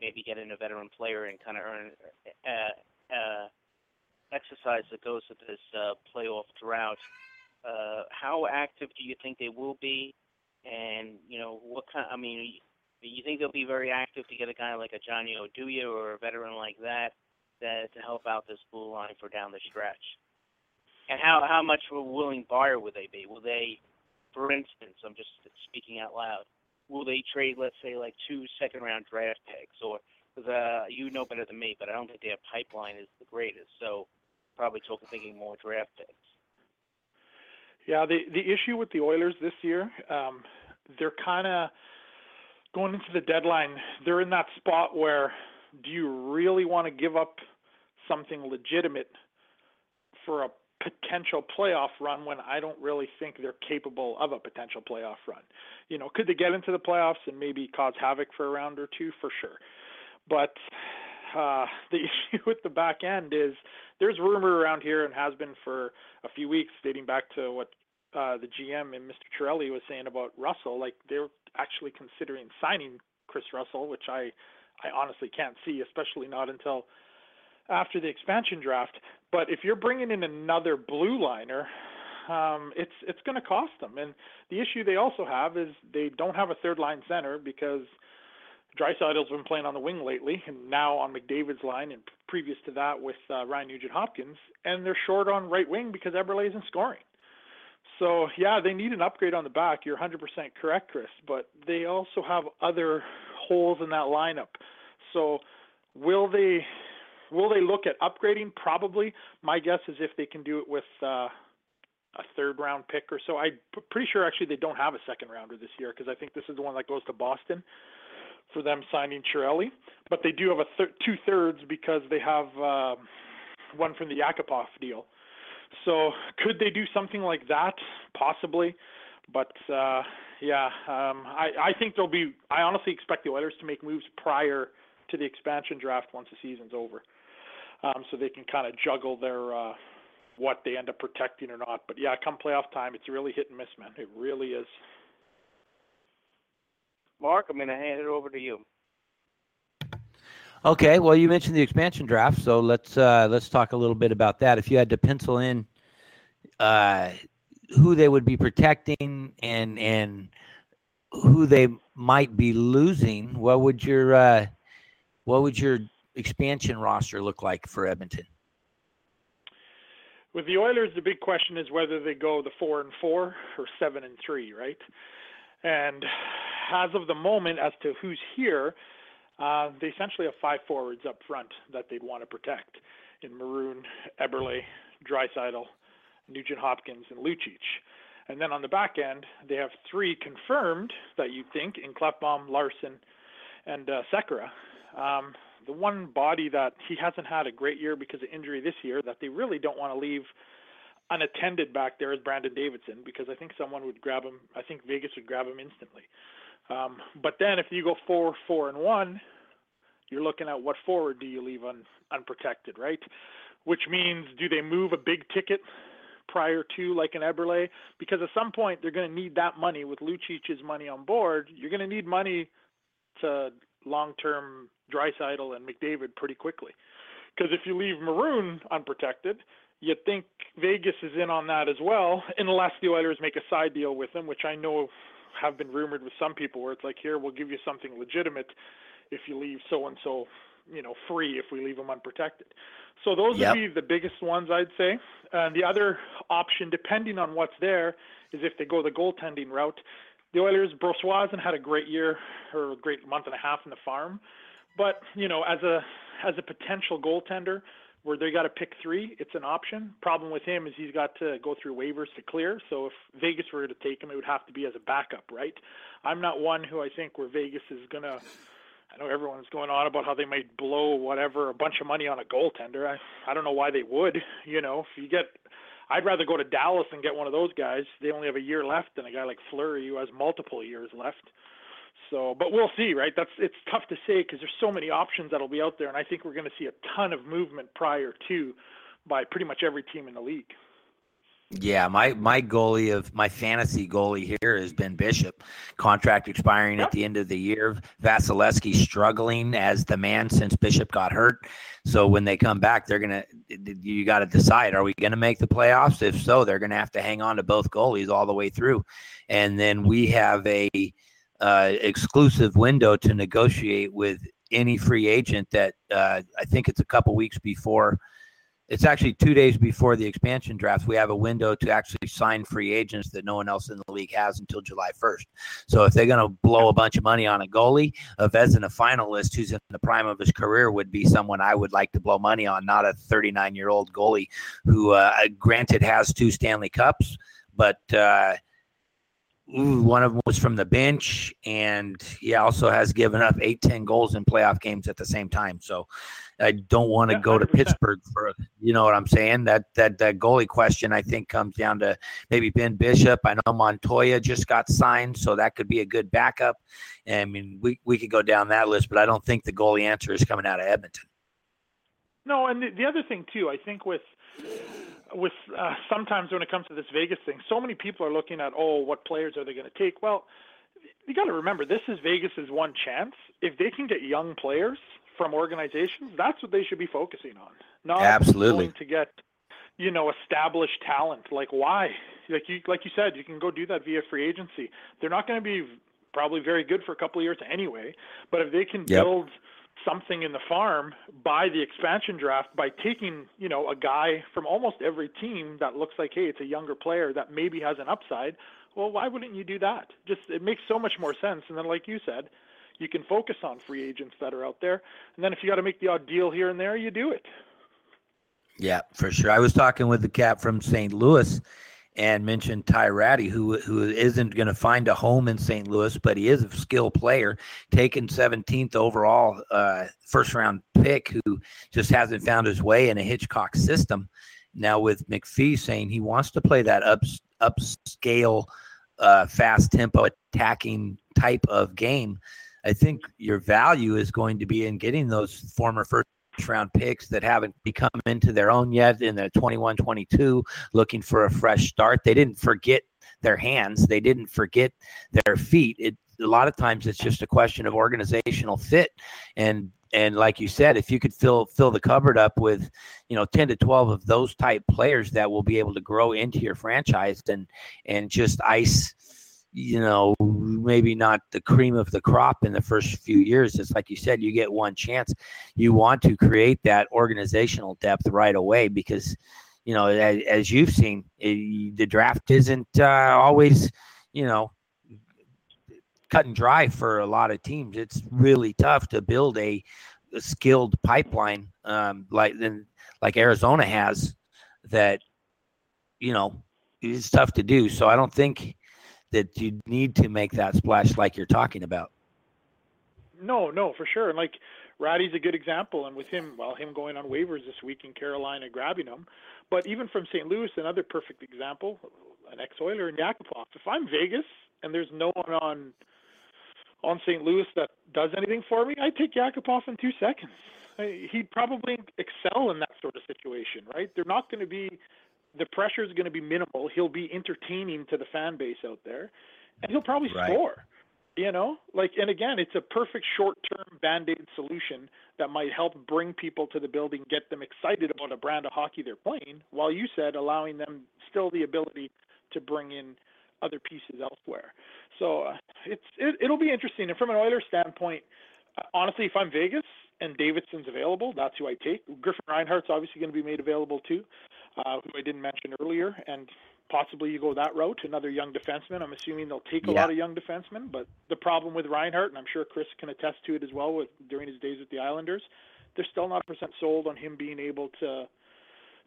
maybe get in a veteran player and kind of earn exercise that goes with this playoff drought. Uh, how active do you think they will be? And you know, what kind? I mean, you think they'll be very active to get a guy like a Johnny Oduya or a veteran like that, that to help out this blue line for down the stretch? And how how much of a willing buyer would they be? Will they, for instance, I'm just speaking out loud, will they trade, let's say, like two second round draft picks, or because uh, you know better than me, but I don't think their pipeline is the greatest, so probably talking thinking more draft picks. Yeah, the the issue with the Oilers this year, um, they're kind of going into the deadline. They're in that spot where do you really want to give up something legitimate for a potential playoff run when I don't really think they're capable of a potential playoff run. You know, could they get into the playoffs and maybe cause havoc for a round or two? For sure. But uh, *laughs* the issue with the back end is there's rumor around here and has been for a few weeks, dating back to what uh, the GM and Mr. Chiarelli was saying about Russell. Like they're actually considering signing Kris Russell, which I I honestly can't see, especially not until after the expansion draft. But if you're bringing in another blue liner, um, it's it's going to cost them. And the issue they also have is they don't have a third line center because Draisaitl's been playing on the wing lately, and now on McDavid's line, and previous to that with uh, Ryan Nugent Hopkins, and they're short on right wing because Eberle isn't scoring. So yeah, they need an upgrade on the back. You're 100% correct, Chris, but they also have other holes in that lineup. So will they will they look at upgrading? Probably. My guess is if they can do it with uh, a third round pick or so. I'm pretty sure actually they don't have a second rounder this year because I think this is the one that goes to Boston for them signing Chiarelli. But they do have a thir- two thirds because they have uh, one from the Yakupov deal. So could they do something like that? Possibly, but uh, yeah, um, I, I think there'll be. I honestly expect the Oilers to make moves prior to the expansion draft once the season's over, um, so they can kind of juggle their uh, what they end up protecting or not. But yeah, come playoff time, it's really hit and miss, man. It really is. Mark, I'm going to hand it over to you. Okay, well, you mentioned the expansion draft, so let's uh, let's talk a little bit about that. If you had to pencil in uh, who they would be protecting and and who they might be losing, what would your uh, what would your expansion roster look like for Edmonton? With the Oilers, the big question is whether they go the four and four or seven and three, right? And as of the moment, as to who's here, uh, they essentially have five forwards up front that they'd want to protect in Maroon, Eberle, Draisaitl, Nugent Hopkins, and Lucic. And then on the back end, they have three confirmed that you think in Klefbom, Larsson, and uh, Sekera. Um, the one body that he hasn't had a great year because of injury this year that they really don't want to leave unattended back there is Brandon Davidson because I think someone would grab him. I think Vegas would grab him instantly. Um, but then if you go four, four, and one, you're looking at what forward do you leave un, unprotected, right? Which means do they move a big ticket prior to like an Eberle? Because at some point they're going to need that money with Lucic's money on board. You're going to need money to long-term Draisaitl and McDavid pretty quickly. Because if you leave Maroon unprotected, you think Vegas is in on that as well, unless the Oilers make a side deal with him, which I know have been rumored with some people, where it's like, here we'll give you something legitimate if you leave so and so, you know, free if we leave them unprotected. So those yep. would be the biggest ones I'd say. And the other option, depending on what's there, is if they go the goaltending route. The Oilers, Brossoit hasn't had a great year or a great month and a half in the farm, but you know, as a as a potential goaltender, where they got to pick three, it's an option. Problem with him is he's got to go through waivers to clear. So if Vegas were to take him, it would have to be as a backup, right? I'm not one who I think where Vegas is gonna. I know everyone's going on about how they might blow whatever a bunch of money on a goaltender. I I don't know why they would. You know, if you get, I'd rather go to Dallas and get one of those guys. They only have a year left than a guy like Fleury who has multiple years left. So, but we'll see, right? That's it's tough to say because there's so many options that'll be out there, and I think we're going to see a ton of movement prior to by pretty much every team in the league. Yeah, my my goalie of my fantasy goalie here has been Bishop, contract expiring yep. at the end of the year. Vasilevskiy struggling as the man since Bishop got hurt. So when they come back, they're gonna you got to decide: are we going to make the playoffs? If so, they're going to have to hang on to both goalies all the way through. And then we have a uh, exclusive window to negotiate with any free agent that uh, I think it's a couple weeks before. It's actually two days before the expansion draft. We have a window to actually sign free agents that no one else in the league has until July 1st. So if they're going to blow a bunch of money on a goalie, a Vezina finalist who's in the prime of his career would be someone I would like to blow money on, not a 39 year old goalie who, uh, granted, has two Stanley Cups, but uh, Ooh, one of them was from the bench, and he also has given up eight, ten goals in playoff games at the same time. So I don't want to yeah, go to 100%. Pittsburgh for you know what I'm saying. That that that goalie question I think comes down to maybe Ben Bishop. I know Montoya just got signed, so that could be a good backup. I mean, we we could go down that list, but I don't think the goalie answer is coming out of Edmonton. No, and the, the other thing too, I think with with uh, sometimes when it comes to this Vegas thing, so many people are looking at, oh, what players are they going to take? Well, you got to remember, this is Vegas's one chance. If they can get young players from organizations, that's what they should be focusing on. Not absolutely to get, you know, established talent. Like why? Like you, like you said, you can go do that via free agency. They're not going to be probably very good for a couple of years anyway. But if they can yep. build something in the farm by the expansion draft by taking, you know, a guy from almost every team that looks like, hey, it's a younger player that maybe has an upside. Well, why wouldn't you do that? Just it makes so much more sense. And then, like you said, you can focus on free agents that are out there. And then if you got to make the odd deal here and there, you do it. Yeah, for sure. I was talking with the cap from St. Louis and mentioned Ty Rattie, who who isn't going to find a home in St. Louis, but he is a skill player, taken 17th overall, uh, first round pick, who just hasn't found his way in a Hitchcock system. Now with McPhee saying he wants to play that up upscale, uh, fast tempo attacking type of game, I think your value is going to be in getting those former first round picks that haven't become into their own yet in the 21 22 looking for a fresh start. They didn't forget their hands. They didn't forget their feet. It a lot of times it's just a question of organizational fit. And and like you said if you could fill fill the cupboard up with you know 10 to 12 of those type players that will be able to grow into your franchise and and just ice you know maybe not the cream of the crop in the first few years it's like you said you get one chance you want to create that organizational depth right away because you know as, as you've seen it, the draft isn't uh, always you know cut and dry for a lot of teams. It's really tough to build a, a skilled pipeline um, like then like Arizona has that you know it's tough to do. So I don't think that you need to make that splash like you're talking about. No, no, for sure. And like Rattie's a good example, and with him, well, him going on waivers this week in Carolina grabbing him, but even from St. Louis, another perfect example, an ex-Oiler in Yakupov. If I'm Vegas and there's no one on on St. Louis that does anything for me, I take Yakupov in two seconds. He'd probably excel in that sort of situation, right? They're not going to be, the pressure is going to be minimal. He'll be entertaining to the fan base out there, and he'll probably Right. score. You know, like, and again, it's a perfect short-term band-aid solution that might help bring people to the building, get them excited about a brand of hockey they're playing, while you said allowing them still the ability to bring in other pieces elsewhere. So uh, it's it, it'll be interesting. And from an Oilers standpoint, uh, honestly, if I'm Vegas and Davidson's available, that's who I take. Griffin Reinhardt's obviously going to be made available too, uh, who I didn't mention earlier, and possibly you go that route, another young defenseman. I'm assuming they'll take a Yeah. lot of young defensemen, but the problem with Reinhart, and I'm sure Chris can attest to it as well with during his days with the Islanders, they're still not percent sold on him being able to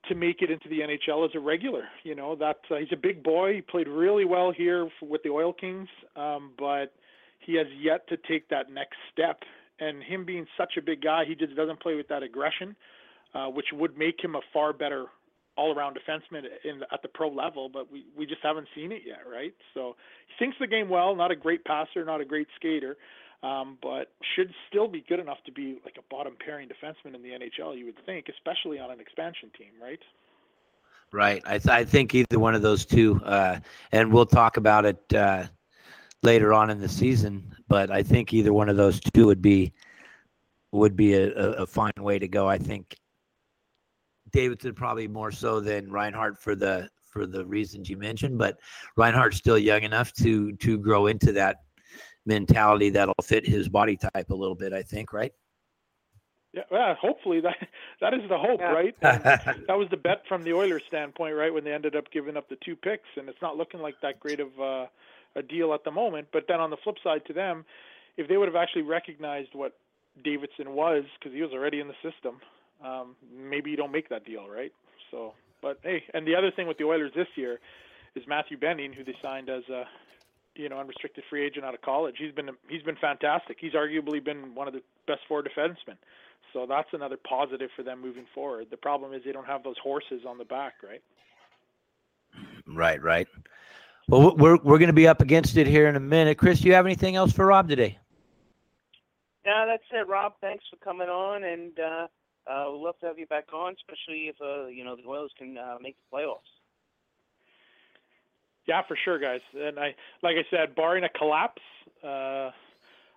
to make it into the NHL as a regular. You know that uh, he's a big boy. He played really well here f with the Oil Kings, um, but he has yet to take that next step. And him being such a big guy, he just doesn't play with that aggression, uh, which would make him a far better all-around defenseman in at the pro level. But we we just haven't seen it yet, right? So he thinks the game well. Not a great passer, not a great skater. Um, but should still be good enough to be like a bottom pairing defenseman in the NHL, you would think, especially on an expansion team, right? Right. I, th- I think either one of those two, uh, and we'll talk about it uh, later on in the season. But I think either one of those two would be would be a, a, a fine way to go. I think Davidson probably more so than Reinhart for the for the reasons you mentioned, but Reinhart's still young enough to to grow into that mentality that'll fit his body type a little bit. I think. Right. Yeah, well, hopefully that that is the hope, right? *laughs* That was the bet from the Oilers' standpoint, right? When they ended up giving up the two picks, and it's not looking like that great of uh, a deal at the moment. But then on the flip side to them, if they would have actually recognized what Davidson was, because he was already in the system, um, maybe you don't make that deal, right? So, but hey, and the other thing with the Oilers this year is Matthew Benning, who they signed as a you know unrestricted free agent out of college. He's been he's been fantastic. He's arguably been one of the best four defensemen. So that's another positive for them moving forward. The problem is they don't have those horses on the back, right? Right. Right. Well, we're we're going to be up against it here in a minute. Chris, do you have anything else for Rob today? Yeah, that's it, Rob. Thanks for coming on, and uh, uh, we'd love to have you back on, especially if uh, you know the Oilers can uh, make the playoffs. Yeah, for sure, guys. And I, like I said, barring a collapse, uh,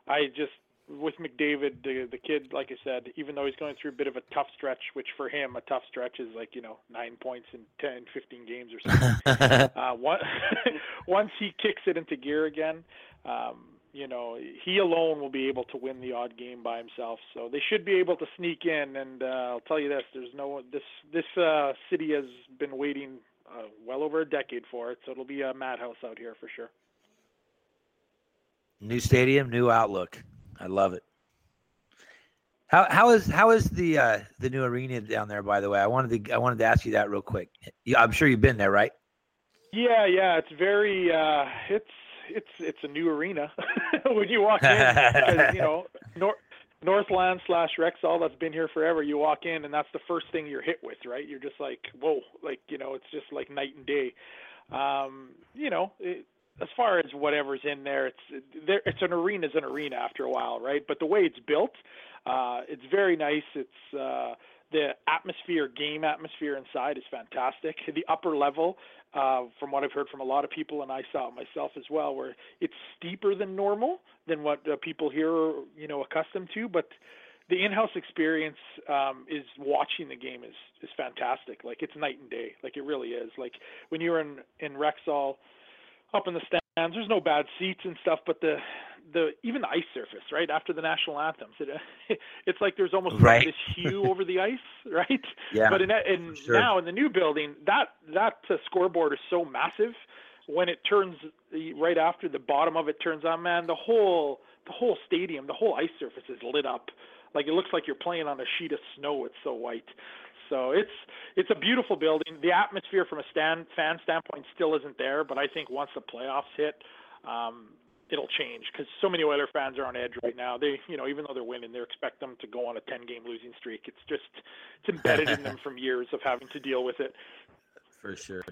I just with McDavid, the the kid, like I said, even though he's going through a bit of a tough stretch, which for him a tough stretch is like you know nine points in 10, 15 games or something. *laughs* uh, once *laughs* once he kicks it into gear again, um, you know he alone will be able to win the odd game by himself. So they should be able to sneak in. And uh, I'll tell you this: there's no this this uh, city has been waiting uh, well over a decade for it, so it'll be a madhouse out here for sure. New stadium, new outlook. I love it. How how is how is the uh, the new arena down there? By the way, I wanted to I wanted to ask you that real quick. I'm sure you've been there, right? Yeah, yeah, it's very uh it's it's it's a new arena *laughs* when you walk in because you know *laughs* North Northland slash Rexall that's been here forever. You walk in and that's the first thing you're hit with, right? You're just like, whoa, like you know, it's just like night and day. Um, you know, it, as far as whatever's in there, it's there. It's an arena, arena's an arena after a while, right? But the way it's built, uh, it's very nice. It's uh, The atmosphere, game atmosphere inside is fantastic. The upper level, uh, from what I've heard from a lot of people, and I saw it myself as well, where it's steeper than normal than what uh, people here are, you know, accustomed to. But the in-house experience um, is watching the game is is fantastic. Like it's night and day. Like it really is. Like when you're in in Rexall, up in the stands, there's no bad seats and stuff, but the the even the ice surface, right after the national anthems, it, *laughs* it's like there's almost right. this hue over the ice, *laughs* right? Yeah. But in, in sure. now in the new building, that that uh, scoreboard is so massive. When it turns right after the bottom of it turns on, man, the whole the whole stadium, the whole ice surface is lit up. Like it looks like you're playing on a sheet of snow. It's so white. So it's it's a beautiful building. The atmosphere from a stand fan standpoint still isn't there, but I think once the playoffs hit, um, it'll change because so many Oiler fans are on edge right now. They, you know, even though they're winning, they expect them to go on a 10 game losing streak. It's just it's embedded in them *laughs* from years of having to deal with it. For sure.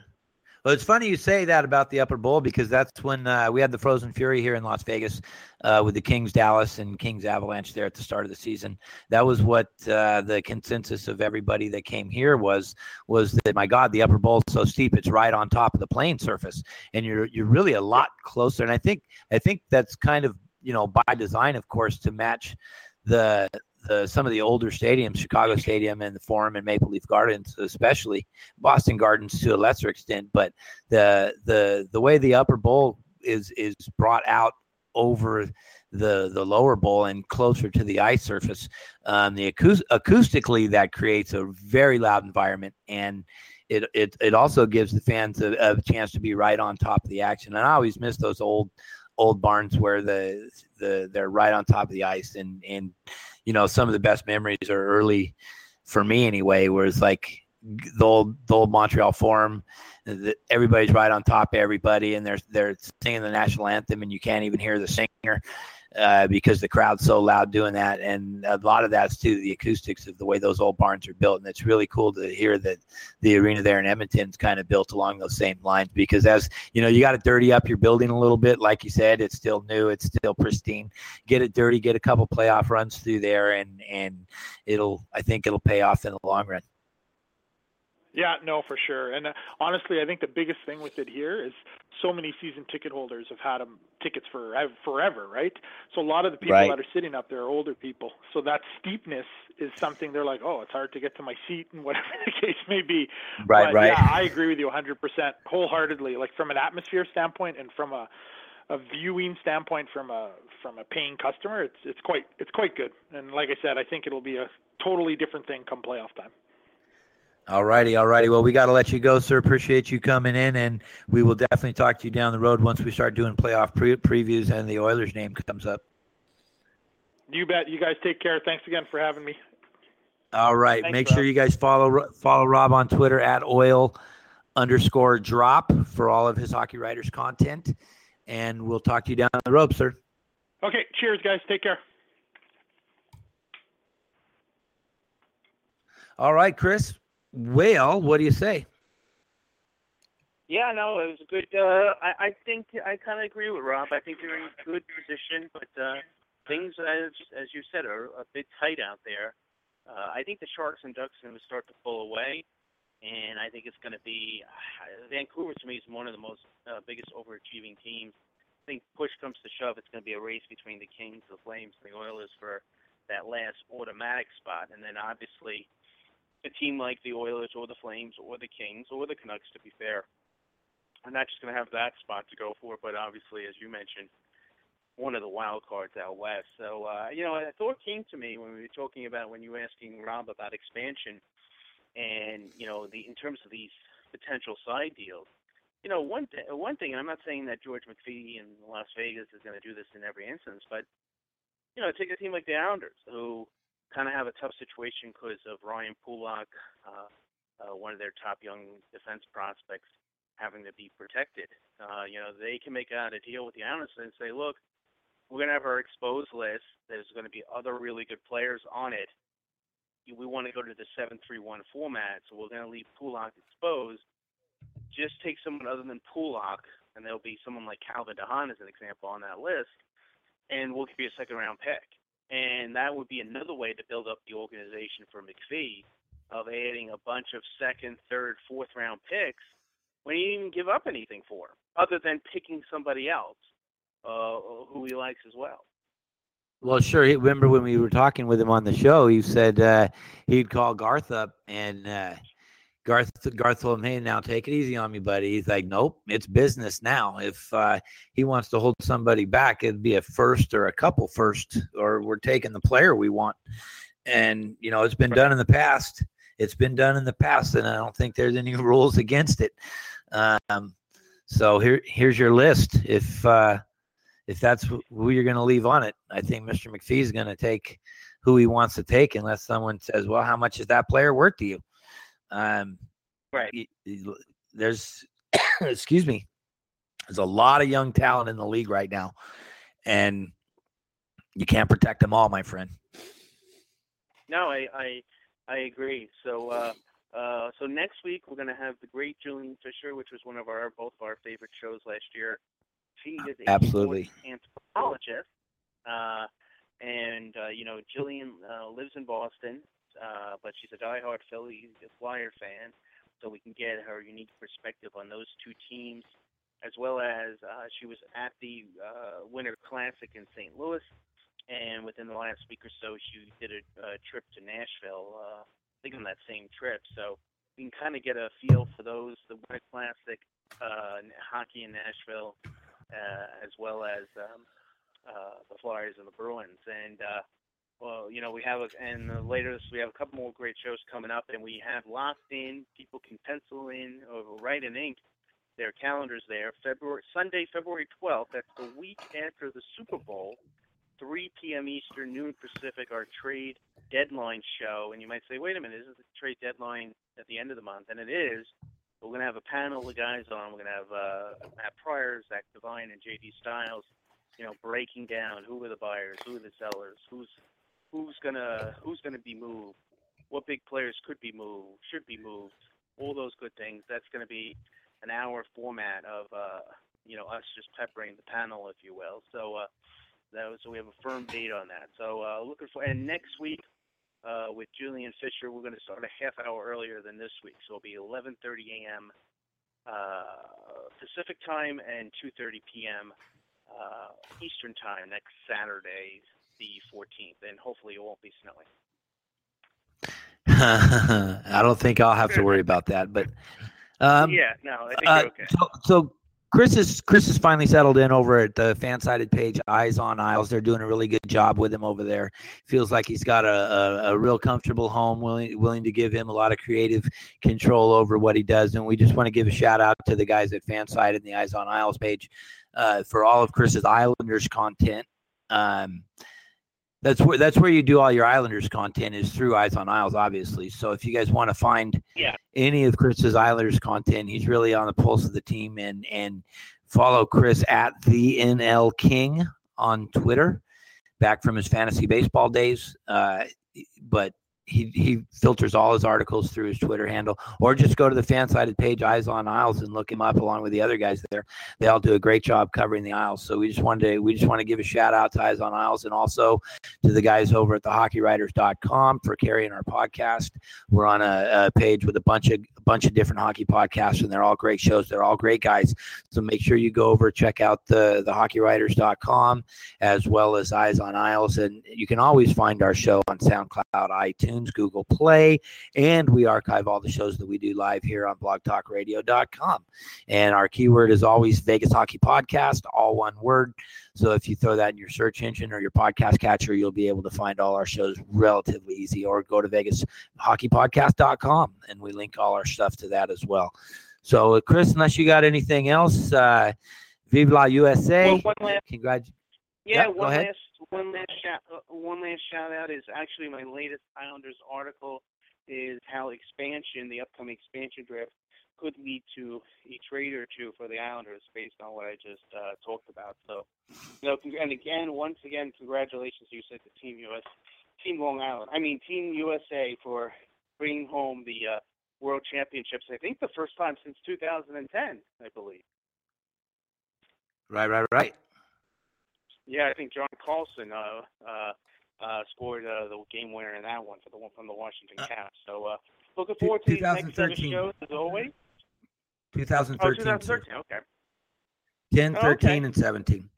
Well, it's funny you say that about the Upper Bowl because that's when uh, we had the Frozen Fury here in Las Vegas uh, with the Kings Dallas and Kings Avalanche there at the start of the season. That was what uh, the consensus of everybody that came here was was that my God, the Upper Bowl is so steep, it's right on top of the playing surface, and you're you're really a lot closer. And I think I think that's kind of you know by design, of course, to match the the some of the older stadiums, Chicago Stadium and the Forum and Maple Leaf Gardens, especially Boston Gardens to a lesser extent. But the the the way the upper bowl is is brought out over the the lower bowl and closer to the ice surface, um, the acoust- acoustically that creates a very loud environment and. It, it, it also gives the fans a, a chance to be right on top of the action. And I always miss those old old barns where the the they're right on top of the ice and and you know some of the best memories are early for me anyway where it's like the old the old Montreal Forum the, everybody's right on top of everybody and they're they're singing the national anthem and you can't even hear the singer uh, because the crowd's so loud doing that. And a lot of that's to the acoustics of the way those old barns are built. And it's really cool to hear that the arena there in Edmonton's kind of built along those same lines because as you know, you got to dirty up your building a little bit. Like you said, it's still new, it's still pristine. Get it dirty, get a couple playoff runs through there, and and it'll I think it'll pay off in the long run. Yeah, no, for sure. And uh, honestly, I think the biggest thing with it here is so many season ticket holders have had them tickets for forever, right? So a lot of the people Right. that are sitting up there are older people. So that steepness is something they're like, oh, it's hard to get to my seat and *laughs* whatever the case may be. Right, but right. Yeah, I agree with you 100% wholeheartedly. Like from an atmosphere standpoint and from a a viewing standpoint from a from a paying customer, it's it's quite it's quite good. And like I said, I think it'll be a totally different thing come playoff time. All righty, all righty. Well, we got to let you go, sir. Appreciate you coming in, and we will definitely talk to you down the road once we start doing playoff pre- previews and the Oilers name comes up. You bet. You guys take care. Thanks again for having me. All right. Thanks, Make Rob. sure you guys follow follow Rob on Twitter at oil underscore drop for all of his hockey writers content, and we'll talk to you down the road, sir. Okay. Cheers, guys. Take care. All right, Chris. Well, what do you say? Yeah, no, it was a good. Uh, I, I think I kind of agree with Rob. I think they're in a good position, but uh, things, as as you said, are a bit tight out there. Uh, I think the Sharks and Ducks are going to start to pull away, and I think it's going to be uh, *sighs* Vancouver. To me, is one of the most uh, biggest overachieving teams. I think push comes to shove, it's going to be a race between the Kings, the Flames, and the Oilers for that last automatic spot, and then obviously a team like the Oilers or the Flames or the Kings or the Canucks, to be fair, are not just going to have that spot to go for, but obviously, as you mentioned, one of the wild cards out west. So, uh, you know, a thought came to me when we were talking about when you were asking Rob about expansion, and you know, the in terms of these potential side deals. You know, one th- one thing, and I'm not saying that George McPhee in Las Vegas is going to do this in every instance, but you know, take a team like the Islanders, who kind of have a tough situation because of Ryan Pulock, uh, uh, one of their top young defense prospects, having to be protected. Uh, you know, they can make out a deal with the Islanders and say, look, we're going to have our exposed list. There's going to be other really good players on it. We want to go to the 7-3-1 format, so we're going to leave Pulock exposed. Just take someone other than Pulock, and there'll be someone like Calvin de Haan as an example on that list, and we'll give you a second round pick. And that would be another way to build up the organization for McPhee of adding a bunch of second, third, fourth round picks when he didn't give up anything for him, other than picking somebody else uh, who he likes as well. Well, sure. Remember when we were talking with him on the show? He said uh, he'd call Garth up, and uh, Garth Garth told him, "Hey, now take it easy on me, buddy." He's like, "Nope, it's business now. If uh, he wants to hold somebody back, it'd be a first or a couple first, or we're taking the player we want." And you know, it's been done in the past. It's been done in the past, and I don't think there's any *laughs* rules against it. Um, so here, here's your list. If uh, if that's wh- who you're going to leave on it, I think Mr. McPhee is going to take who he wants to take, unless someone says, "Well, how much is that player worth to you?" Um, right. There's, *coughs* excuse me, there's a lot of young talent in the league right now, and you can't protect them all, my friend. No, I I, I agree. So uh, uh, so next week we're going to have the great Jillian Fisher, which was one of our both of our favorite shows last year. She is a Absolutely. anthropologist, uh, and uh, you know Jillian uh, lives in Boston, uh, but she's a diehard Philly Flyer fan, so we can get her unique perspective on those two teams, as well as uh, she was at the uh, Winter Classic in St. Louis, and within the last week or so, she did a, a trip to Nashville. Uh, I think on that same trip, so we can kind of get a feel for those the Winter Classic uh, hockey in Nashville, uh, as well as um, uh, the Flyers and the Bruins. And uh, well, you know, we have a, and uh, later this we have a couple more great shows coming up, and we have locked in. People can pencil in or write in ink their calendars there. February Sunday, February 12th. That's the week after the Super Bowl. 3 p.m. Eastern, noon Pacific, our trade deadline show. And you might say, wait a minute, isn't the trade deadline at the end of the month? And it is. We're going to have a panel of guys on. We're going to have uh, Matt Pryor, Zach Devine, and J.D. Styles. You know, breaking down who are the buyers, who are the sellers, who's who's gonna who's gonna be moved, what big players could be moved, should be moved, all those good things. That's to be an hour format of uh, you know us just peppering the panel, if you will. So uh, that was, so we have a firm date on that. So uh, looking for and next week uh, with Jillian Fisher, we're going to start a half hour earlier than this week. So it'll be 11:30 a.m. Uh, Pacific time and 2:30 p.m. Uh, Eastern time next Saturday, the 14th, and hopefully it won't be snowing. *laughs* I don't think I'll have to worry *laughs* about that, but um, yeah, no, I think uh, you're okay. So, so Chris is Chris is finally settled in over at the fan sided page Eyes on Isles. They're doing a really good job with him over there. Feels like he's got a, a, a real comfortable home, willing willing to give him a lot of creative control over what he does. And we just want to give a shout out to the guys at fan side and the Eyes on Isles page uh, for all of Chris's Islanders content. Um, that's where that's where you do all your Islanders content is through Eyes on Isles, obviously. So if you guys want to find Yeah. any of Chris's Islanders content, he's really on the pulse of the team and and follow Chris at the NL King on Twitter, back from his fantasy baseball days. Uh, but he he filters all his articles through his Twitter handle, or just go to the fan sided page Eyes on Isles and look him up along with the other guys there. They all do a great job covering the Isles. So we just wanted to we just want to give a shout out to Eyes on Isles and also to the guys over at the hockeywriters.com for carrying our podcast. We're on a, a page with a bunch of a bunch of different hockey podcasts, and they're all great shows. They're all great guys. So make sure you go over check out the the hockeywriters.com as well as Eyes on Isles, and you can always find our show on SoundCloud, iTunes, Google Play, and we archive all the shows that we do live here on BlogTalkRadio.com. And our keyword is always Vegas Hockey Podcast, all one word. So if you throw that in your search engine or your podcast catcher, you'll be able to find all our shows relatively easy. Or go to VegasHockeyPodcast.com and we link all our stuff to that as well. So, uh, Chris, unless you got anything else, uh, Vive la USA. Well, one last- Congrats. Yeah, go one last one last shout uh, one last shout out is actually my latest Islanders article is how expansion, the upcoming expansion draft, could lead to a trade or two for the Islanders based on what I just uh, talked about. So, you know, and again, once again, congratulations, you said to Team US, Team Long Island. I mean, Team USA for bringing home the uh, World Championships. I think the first time since 2010, I believe. Right, right, right. Yeah, I think John Carlson uh, uh, uh, scored uh, the game winner in that one for the one from the Washington Caps. So uh, Looking forward to these next set of 2013. shows as always. 2013. Oh, 2013. Okay. 10, Oh, 13, okay. and 17.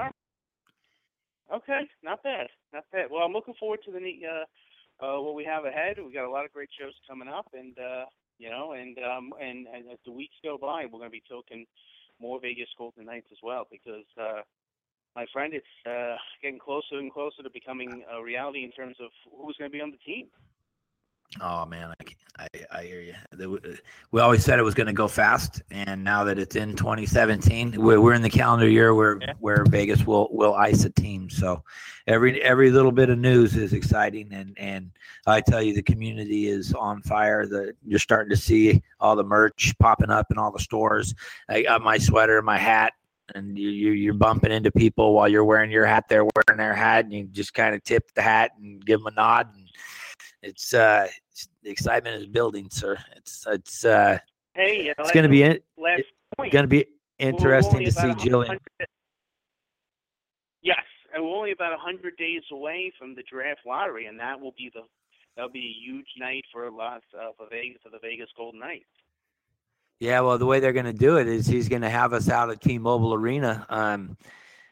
Okay, not bad, not bad. Well, I'm looking forward to the neat, uh, uh, what we have ahead. We got a lot of great shows coming up, and uh, you know, and um, and, and as the weeks go by, we're going to be talking more Vegas Golden Knights as well, because uh, my friend, it's uh, getting closer and closer to becoming a reality in terms of who's going to be on the team. Oh man, I, I, I hear you. We always said it was going to go fast, and now that it's in 2017, we're, we're in the calendar year where where Vegas will will ice a team. So every every little bit of news is exciting, and and I tell you, the community is on fire. The you're starting to see all the merch popping up in all the stores. I got my sweater, my hat. And you, you you're bumping into people while you're wearing your hat. They're wearing their hat, and you just kind of tip the hat and give them a nod. And it's uh it's, the excitement is building, sir. It's it's uh Hey, you know, it's going to be in, last going to be interesting to see Jillian. Yes, and we're only about a hundred days away from the draft lottery, and that will be the that'll be a huge night for lots uh, for Vegas for the Vegas Golden Knights. Yeah, well, the way they're going to do it is he's going to have us out at T-Mobile Arena um,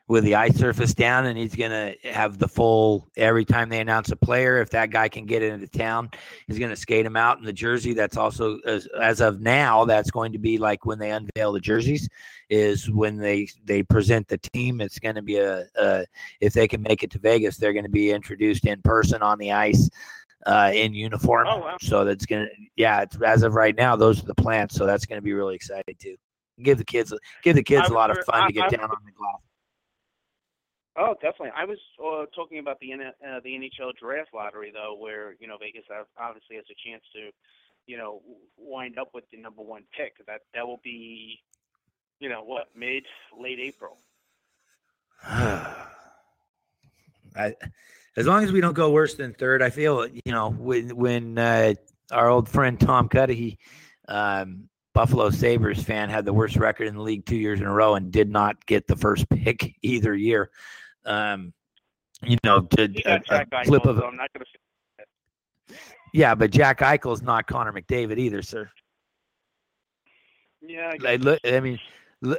with the ice surface down, and he's going to have the full every time they announce a player. If that guy can get into town, he's going to skate him out in the jersey. That's also as, as of now. That's going to be like when they unveil the jerseys. Is when they they present the team. It's going to be a, a if they can make it to Vegas, they're going to be introduced in person on the ice. Uh, in uniform, Oh, wow. so that's gonna, yeah. It's, as of right now, those are the plans. So that's gonna be really exciting too. Give the kids, give the kids I a lot of fun I- to get I- down on the glass. Oh, definitely. I was uh, talking about the uh, the NHL draft lottery though, where you know Vegas ob- obviously has a chance to, you know, wind up with the number one pick. That that will be, you know, what mid late April. *sighs* I, as long as we don't go worse than third, I feel you know when when uh, our old friend Tom Cudahy, um, Buffalo Sabres fan, had the worst record in the league two years in a row and did not get the first pick *laughs* either year. Um, you know, did a, a Eichel, flip of so I'm not going to. yeah, but Jack Eichel's not Connor McDavid either, sir. Yeah, I I, look, I mean,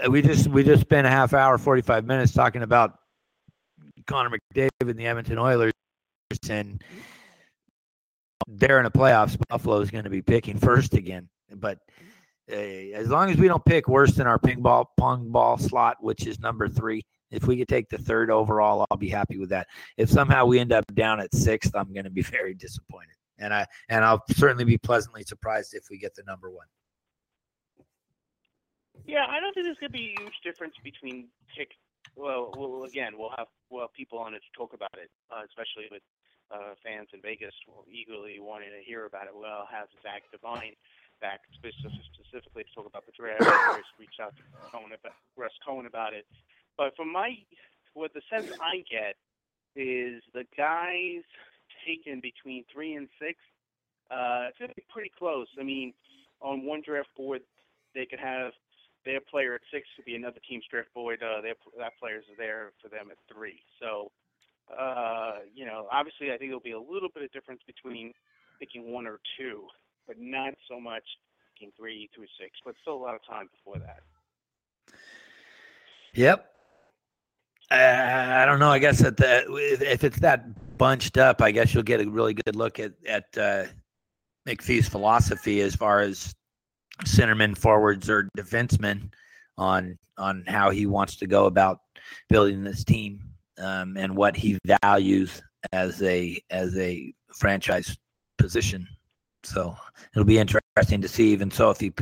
we just we just spent a half hour, forty five minutes talking about Connor McDavid and the Edmonton Oilers, and they're in the playoffs. Buffalo is going to be picking first again, but uh, as long as we don't pick worse than our ping ball pong ball slot, which is number three. If we could take the third overall, I'll be happy with that. If somehow we end up down at sixth, I'm going to be *laughs* very disappointed, and I and I'll certainly be pleasantly surprised if we get the number one. Yeah, I don't think there's going to be a huge difference between pick. Well, well, again, we'll have well people on it to talk about it, uh, especially with uh, fans in Vegas eagerly wanting to hear about it. We'll have Zach Devine back specifically to talk about the draft. Just reach out to Cohen about, Russ Cohen about it. But from my, what the sense I get is the guys taken between three and six. Uh, it's going to be pretty close. I mean, on one draft board, they could have their player at six could be another team's draft board. Uh, their that player's there for them at three. So, uh, you know, obviously, I think there'll be a little bit of difference between picking one or two, but not so much picking three through six. But still a lot of time before that. Yep. Uh, I don't know. I guess that the if if it's that bunched up, I guess you'll get a really good look at at uh, McPhee's philosophy as far as centermen, forwards, or defensemen on on how he wants to go about building this team um, and what he values as a as a franchise position. So it'll be interesting to see. Even so, if he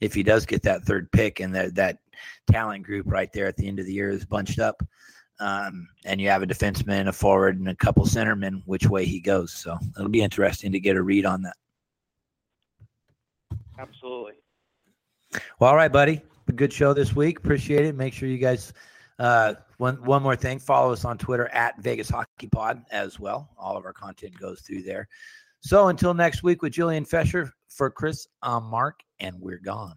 if he does get that third pick and that that talent group right there at the end of the year is bunched up, um, and you have a defenseman, a forward, and a couple centermen, which way he goes. So it'll be interesting to get a read on that. Absolutely. Well, all right, buddy. Good show this week. Appreciate it. Make sure you guys. Uh, one one more thing. Follow us on Twitter at Vegas Hockey Pod as well. All of our content goes through there. So until next week with Jillian Fisher for Chris, I'm Mark, and we're gone.